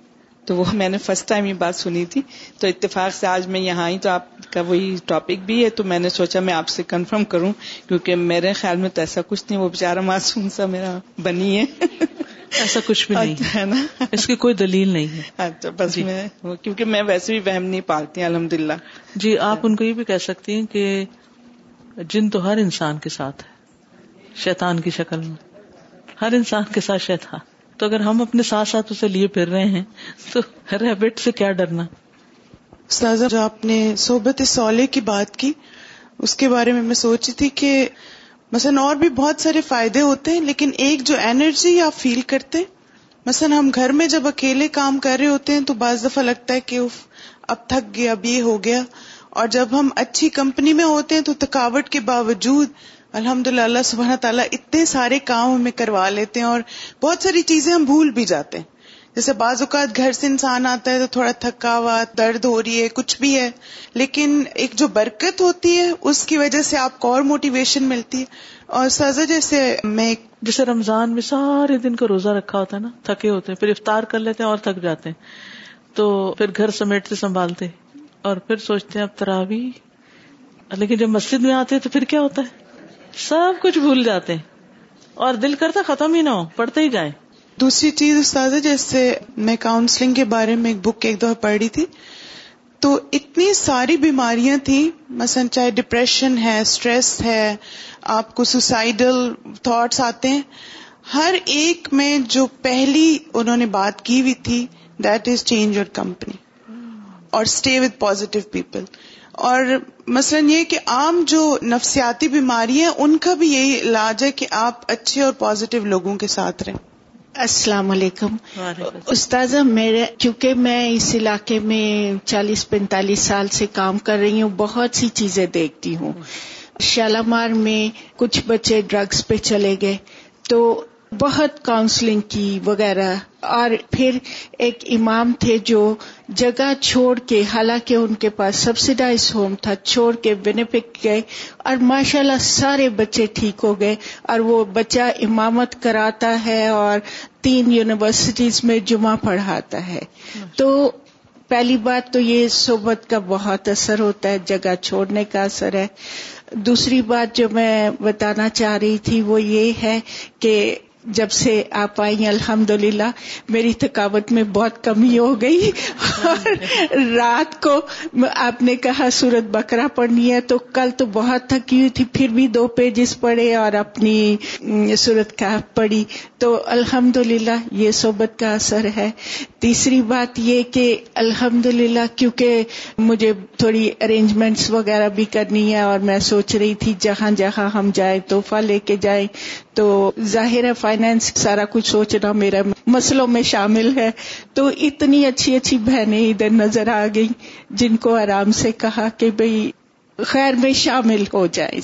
تو وہ میں نے فرسٹ ٹائم یہ بات سنی تھی۔ تو اتفاق سے آج میں یہاں آئی تو آپ کا وہی ٹاپک بھی ہے۔ تو میں نے سوچا میں آپ سے کنفرم کروں کیونکہ میرے خیال میں تو ایسا کچھ نہیں وہ بےچارا معصوم سا میرا بنی ہے۔ (laughs) ایسا کچھ بھی نہیں ہے نا۔ اس کی کوئی دلیل نہیں ہے۔ اچھا بس میں کیونکہ میں ویسے بھی وہم نہیں پالتی الحمد للہ جی آپ ان کو یہ بھی کہہ سکتی ہیں کہ جن تو ہر انسان کے ساتھ ہے شیطان کی شکل میں۔ ہر انسان کے ساتھ شیطان۔ تو اگر ہم اپنے ساتھ ساتھ اسے لیے پھر رہے ہیں تو ریبٹ سے کیا ڈرنا؟ جو آپ نے صحبت سولے کی بات کی اس کے بارے میں میں سوچی تھی کہ مثلا اور بھی بہت سارے فائدے ہوتے ہیں، لیکن ایک جو انرجی آپ فیل کرتے مثلا ہم گھر میں جب اکیلے کام کر رہے ہوتے ہیں تو بعض دفعہ لگتا ہے کہ اب تھک گیا، اب یہ ہو گیا۔ اور جب ہم اچھی کمپنی میں ہوتے ہیں تو تھکاوٹ کے باوجود الحمد للہ اللہ سبحانہ تعالیٰ اتنے سارے کام ہمیں کروا لیتے ہیں اور بہت ساری چیزیں ہم بھول بھی جاتے ہیں۔ جیسے بعض اوقات گھر سے انسان آتا ہے تو تھوڑا تھکا ہوا درد ہو رہی ہے، کچھ بھی ہے، لیکن ایک جو برکت ہوتی ہے، اس کی وجہ سے آپ کو اور موٹیویشن ملتی ہے۔ اور سزا جیسے میں جیسے رمضان میں سارے دن کا روزہ رکھا ہوتا ہے نا، تھکے ہوتے ہیں، پھر افطار کر لیتے ہیں اور تھک جاتے ہیں۔ تو پھر گھر سمیٹتے، سنبھالتے۔ اور پھر سوچتے ہیں، اب تراوی۔ لیکن جب مسجد میں آتے ہیں تو پھر کیا ہوتا ہے؟ سب کچھ بھول جاتے ہیں۔ اور دل کرتا ختم ہی نہ ہو، پڑھتے ہی جائیں۔ دوسری چیز استاد جیسے میں کاؤنسلنگ کے بارے میں ایک بک ایک دفعہ پڑھ رہی تھی، تو اتنی ساری بیماریاں تھیں، مثلا چاہے ڈپریشن ہے اسٹریس ہے، آپ کو سوسائڈل تھاٹس آتے ہیں، ہر ایک میں جو پہلی انہوں نے بات کی ہوئی تھی that is change your company اور اسٹے وتھ پازیٹو پیپل اور مثلا یہ کہ عام جو نفسیاتی بیماری ہیں، ان کا بھی یہی علاج ہے کہ آپ اچھے اور پازیٹو لوگوں کے ساتھ رہیں۔ السلام علیکم۔ استاذہ میرے کیونکہ میں اس علاقے میں چالیس پینتالیس سال سے کام کر رہی ہوں بہت سی چیزیں دیکھتی ہوں۔ شالامار میں کچھ بچے ڈرگس پہ چلے گئے تو بہت کاؤنسلنگ کی وغیرہ۔ اور پھر ایک امام تھے جو جگہ چھوڑ کے، حالانکہ ان کے پاس سبسڈائز ہوم تھا، چھوڑ کے بینیفک گئے اور ماشاءاللہ سارے بچے ٹھیک ہو گئے اور وہ بچہ امامت کراتا ہے اور تین یونیورسٹیز میں جمعہ پڑھاتا ہے۔ تو پہلی بات تو یہ صحبت کا بہت اثر ہوتا ہے، جگہ چھوڑنے کا اثر ہے۔ دوسری بات جو میں بتانا چاہ رہی تھی وہ یہ ہے کہ جب سے آپ آئی الحمد للہ میری تھکاوٹ میں بہت کمی ہو گئی اور رات کو آپ نے کہا سورت بکرا پڑھنی ہے تو کل تو بہت تھکی ہوئی تھی، پھر بھی دو پیجز پڑھے اور اپنی سورت کا پڑھی۔ تو الحمد للہ یہ صحبت کا اثر ہے۔ تیسری بات یہ کہ الحمد للہ کیونکہ مجھے تھوڑی ارینجمنٹس وغیرہ بھی کرنی ہے اور میں سوچ رہی تھی جہاں جہاں ہم جائیں، تحفہ لے کے جائیں، تو ظاہر ہے فائنینس سارا کچھ سوچنا میرا مسلوں میں شامل ہے۔ تو اتنی اچھی اچھی بہنیں ادھر نظر آ گئی جن کو آرام سے کہا کہ بھئی خیر میں شامل ہو جائے۔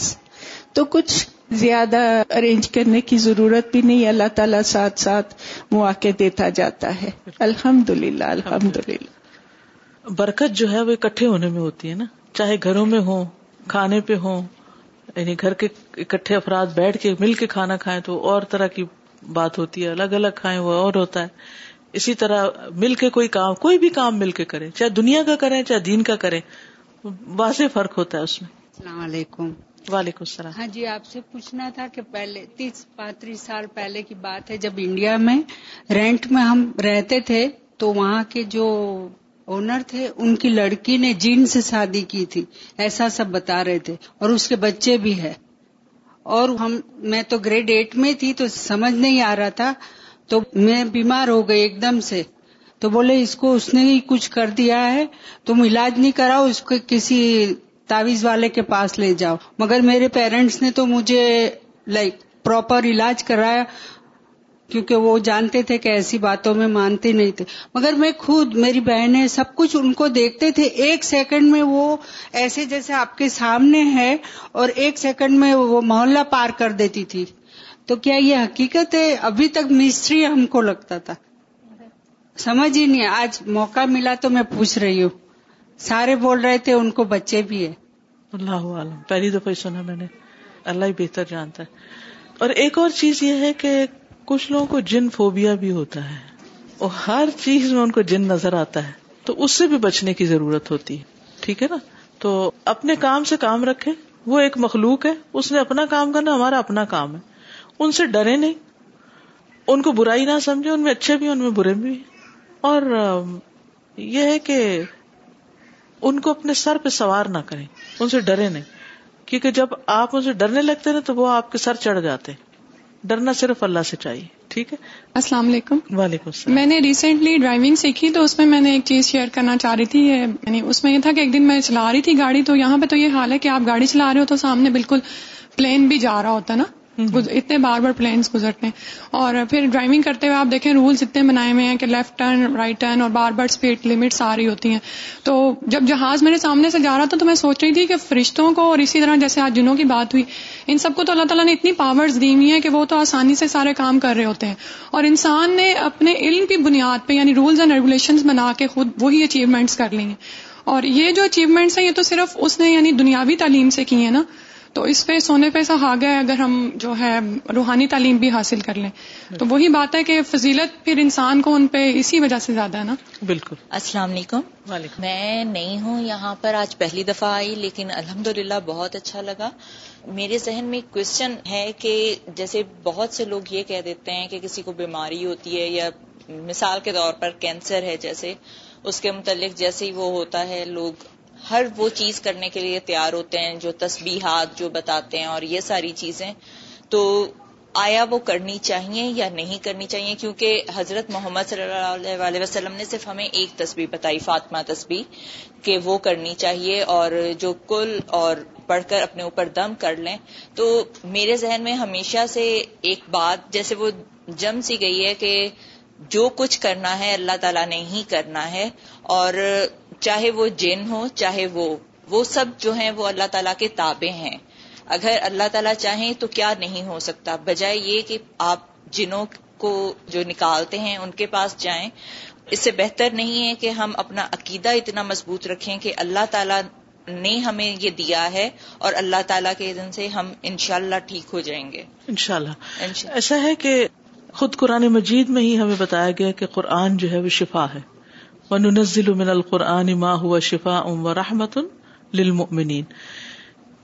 تو کچھ زیادہ ارینج کرنے کی ضرورت بھی نہیں اللہ تعالیٰ ساتھ ساتھ مواقع دیتا جاتا ہے۔ الحمد للہ الحمد للہ برکت جو ہے وہ اکٹھے ہونے میں ہوتی ہے نا۔ چاہے گھروں میں ہو کھانے پہ ہو یعنی گھر کے اکٹھے افراد بیٹھ کے مل کے کھانا کھائیں تو اور طرح کی بات ہوتی ہے الگ الگ کھائیں وہ اور ہوتا ہے۔ اسی طرح مل کے کوئی کام کوئی بھی کام مل کے کرے چاہے دنیا کا کریں چاہے دین کا کریں واضح فرق ہوتا ہے اس میں۔ السلام علیکم۔ وعلیکم السلام۔ ہاں جی آپ سے پوچھنا تھا کہ پہلے، تیس پینتیس سال پہلے کی بات ہے، جب انڈیا میں رینٹ میں ہم رہتے تھے، تو وہاں کے جو اونر تھے، ان کی لڑکی نے جین سے شادی کی تھی، ایسا سب بتا رہے تھے، اور اس کے بچے بھی ہے اور ہم، میں تو گریڈ ایٹ میں تھی، تو سمجھ نہیں آ رہا تھا، تو میں بیمار ہو گئی ایک دم سے۔ تو بولے، اس کو اس نے ہی کچھ کر دیا ہے، تم علاج نہیں کراؤ، اس کو کسی تعویز والے کے پاس لے جاؤ۔ مگر میرے پیرنٹس نے تو مجھے لائک پراپر علاج کرایا، کیونکہ وہ جانتے تھے کہ ایسی باتوں میں مانتے نہیں تھے۔ مگر میں خود، میری بہنیں سب کچھ ان کو دیکھتے تھے۔ ایک سیکنڈ میں وہ ایسے جیسے آپ کے سامنے ہے اور ایک سیکنڈ میں وہ محلہ پار کر دیتی تھی۔ تو کیا یہ حقیقت ہے؟ ابھی تک مسٹری ہم کو لگتا تھا۔ سمجھ ہی نہیں آج موقع ملا تو میں پوچھ رہی ہوں۔ سارے بول رہے تھے، ان کو بچے بھی ہے اللہ عالم، پہلی دفعہ سنا میں نے۔ اللہ ہی بہتر جانتا ہے۔ اور ایک اور چیز یہ ہے کہ کچھ لوگوں کو جن فوبیا بھی ہوتا ہے، اور ہر چیز میں ان کو جن نظر آتا ہے، تو اس سے بھی بچنے کی ضرورت ہوتی ہے۔ ٹھیک ہے نا؟ تو اپنے کام سے کام رکھے وہ ایک مخلوق ہے، اس نے اپنا کام کرنا، ہمارا اپنا کام ہے۔ ان سے ڈرے نہیں۔ ان کو برائی نہ سمجھے، ان میں اچھے بھی ان میں برے بھی اور یہ ہے کہ ان کو اپنے سر پہ سوار نہ کریں ان سے ڈرے نہیں۔ کیونکہ جب آپ ان سے ڈرنے لگتے نا تو وہ آپ کے سر چڑھ جاتے ڈرنا صرف اللہ سے چاہیے ٹھیک ہے؟ السلام علیکم۔ وعلیکم السلام۔ میں نے ریسنٹلی ڈرائیونگ سیکھی تو اس میں میں نے ایک چیز شیئر کرنا چاہ رہی تھی یعنی اس میں یہ تھا کہ ایک دن میں چلا رہی تھی گاڑی تو یہاں پہ تو یہ حال ہے کہ آپ گاڑی چلا رہے ہو تو سامنے بالکل پلین بھی جا رہا ہوتا نا۔ اتنے بار بار پلینس گزرتے ہیں۔ اور پھر ڈرائیونگ کرتے ہوئے آپ دیکھیں رولس اتنے بنائے ہوئے ہیں کہ لیفٹ ٹرن رائٹ ٹرن اور بار بار اسپیڈ لمٹس آ رہی ہوتی ہیں۔ تو جب جہاز میرے سامنے سے جا رہا تھا تو میں سوچ رہی تھی کہ فرشتوں کو اور اسی طرح جیسے آج جنوں کی بات ہوئی، ان سب کو تو اللہ تعالیٰ نے اتنی پاورز دی ہوئی ہیں کہ وہ تو آسانی سے سارے کام کر رہے ہوتے ہیں۔ اور انسان نے اپنے علم کی بنیاد پہ یعنی رولز اینڈ ریگولیشن بنا کے خود وہی اچیومنٹس کر لی ہیں اور یہ جو اچیومنٹس ہیں، یہ تو صرف اس نے یعنی دنیاوی تعلیم سے کی ہیں نا۔ تو اس پہ سونے پہ سہاگا ہے اگر ہم جو ہے روحانی تعلیم بھی حاصل کر لیں۔ تو وہی بات ہے کہ فضیلت پھر انسان کو ان پہ اسی وجہ سے زیادہ ہے نا۔ بالکل۔ السلام علیکم۔ میں نہیں ہوں یہاں پر آج پہلی دفعہ آئی لیکن الحمد بہت اچھا لگا۔ میرے ذہن میں ایک کوشچن ہے کہ جیسے بہت سے لوگ یہ کہہ دیتے ہیں کہ کسی کو بیماری ہوتی ہے یا مثال کے طور پر کینسر ہے جیسے اس کے متعلق جیسے ہی وہ ہوتا ہے لوگ ہر وہ چیز کرنے کے لیے تیار ہوتے ہیں، جو تسبیحات، جو بتاتے ہیں اور یہ ساری چیزیں۔ تو آیا وہ کرنی چاہیے یا نہیں کرنی چاہیے؟ کیونکہ حضرت محمد صلی اللہ علیہ وسلم نے صرف ہمیں ایک تصویر بتائی، فاطمہ تصویر کہ وہ کرنی چاہیے اور جو کل اور پڑھ کر اپنے اوپر دم کر لیں۔ تو میرے ذہن میں ہمیشہ سے ایک بات، جیسے وہ جم سی گئی ہے کہ جو کچھ کرنا ہے اللہ تعالیٰ نے ہی کرنا ہے اور چاہے وہ جن ہو چاہے وہ وہ سب جو ہیں وہ اللہ تعالیٰ کے تابع ہیں۔ اگر اللہ تعالیٰ چاہیں تو کیا نہیں ہو سکتا؟ بجائے یہ کہ آپ جنوں کو جو نکالتے ہیں ان کے پاس جائیں۔ اس سے بہتر نہیں ہے کہ ہم اپنا عقیدہ اتنا مضبوط رکھیں کہ اللہ تعالیٰ نے ہمیں یہ دیا ہے اور اللہ تعالیٰ کے دن سے ہم انشاءاللہ ٹھیک ہو جائیں گے۔ انشاءاللہ۔ اللہ ایسا ہے کہ خود قرآن مجید میں ہی ہمیں بتایا گیا کہ قرآن جو ہے وہ شفا ہے۔ وننزل من القرآن ما هو شفاء و رحمت للمؤمنین۔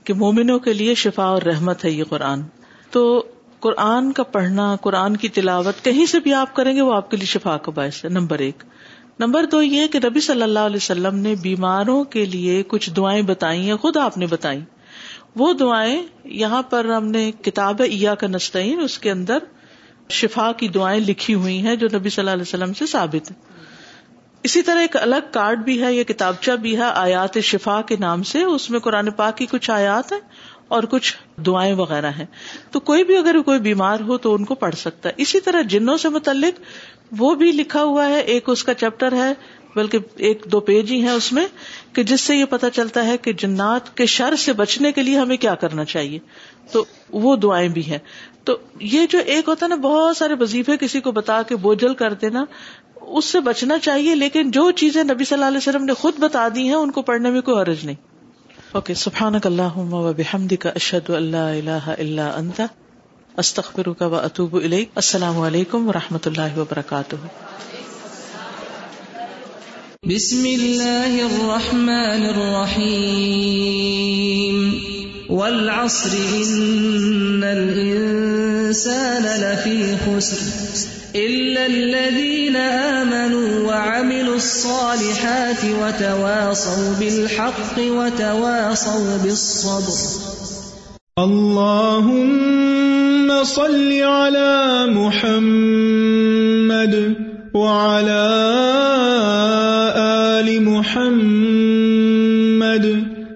کہ مومنوں کے لیے شفا اور رحمت ہے یہ قرآن۔ تو قرآن کا پڑھنا، قرآن کی تلاوت کہیں سے بھی آپ کریں گے وہ آپ کے لیے شفا کا باعث ہے۔ نمبر ایک۔ نمبر دو یہ کہ نبی صلی اللہ علیہ وسلم نے بیماروں کے لیے کچھ دعائیں بتائی ہیں خود آپ نے بتائی وہ دعائیں یہاں پر ہم نے کتاب ایا کا نسطین اس کے اندر شفا کی دعائیں لکھی ہوئی ہیں جو نبی صلی اللہ علیہ وسلم سے ثابت ہے اسی طرح ایک الگ کارڈ بھی ہے، یہ کتابچہ بھی ہے، آیات شفا کے نام سے، اس میں قرآن پاک کی کچھ آیات ہیں اور کچھ دعائیں وغیرہ ہیں۔ تو کوئی بھی اگر کوئی بیمار ہو تو ان کو پڑھ سکتا ہے۔ اسی طرح جنوں سے متعلق وہ بھی لکھا ہوا ہے، ایک اس کا چیپٹر ہے، بلکہ ایک دو پیج ہی ہیں اس میں، کہ جس سے یہ پتا چلتا ہے کہ جنات کے شر سے بچنے کے لیے ہمیں کیا کرنا چاہیے۔ تو وہ دعائیں بھی ہیں۔ تو یہ جو ایک ہوتا ہے نا، بہت سارے وظیفے کسی کو بتا کے بوجھل کر دینا اس سے بچنا چاہیے، لیکن جو چیزیں نبی صلی اللہ علیہ وسلم نے خود بتا دی ہیں، ان کو پڑھنے میں کوئی حرج نہیں۔ اوکے سبحان اللہ و بحمد کا اشد اللہ اللہ اللہ انت استخبر کا و اطوب السلام علیکم و رحمۃ اللہ وبرکاتہ۔ بسم اللہ الرحمن الرحیم۔ والعصر ان الانسان لفی خسر إلا الذين آمنوا وعملوا الصالحات وتواصوا بالحق وتواصوا بالصبر اللهم صل على محمد وعلى آل محمد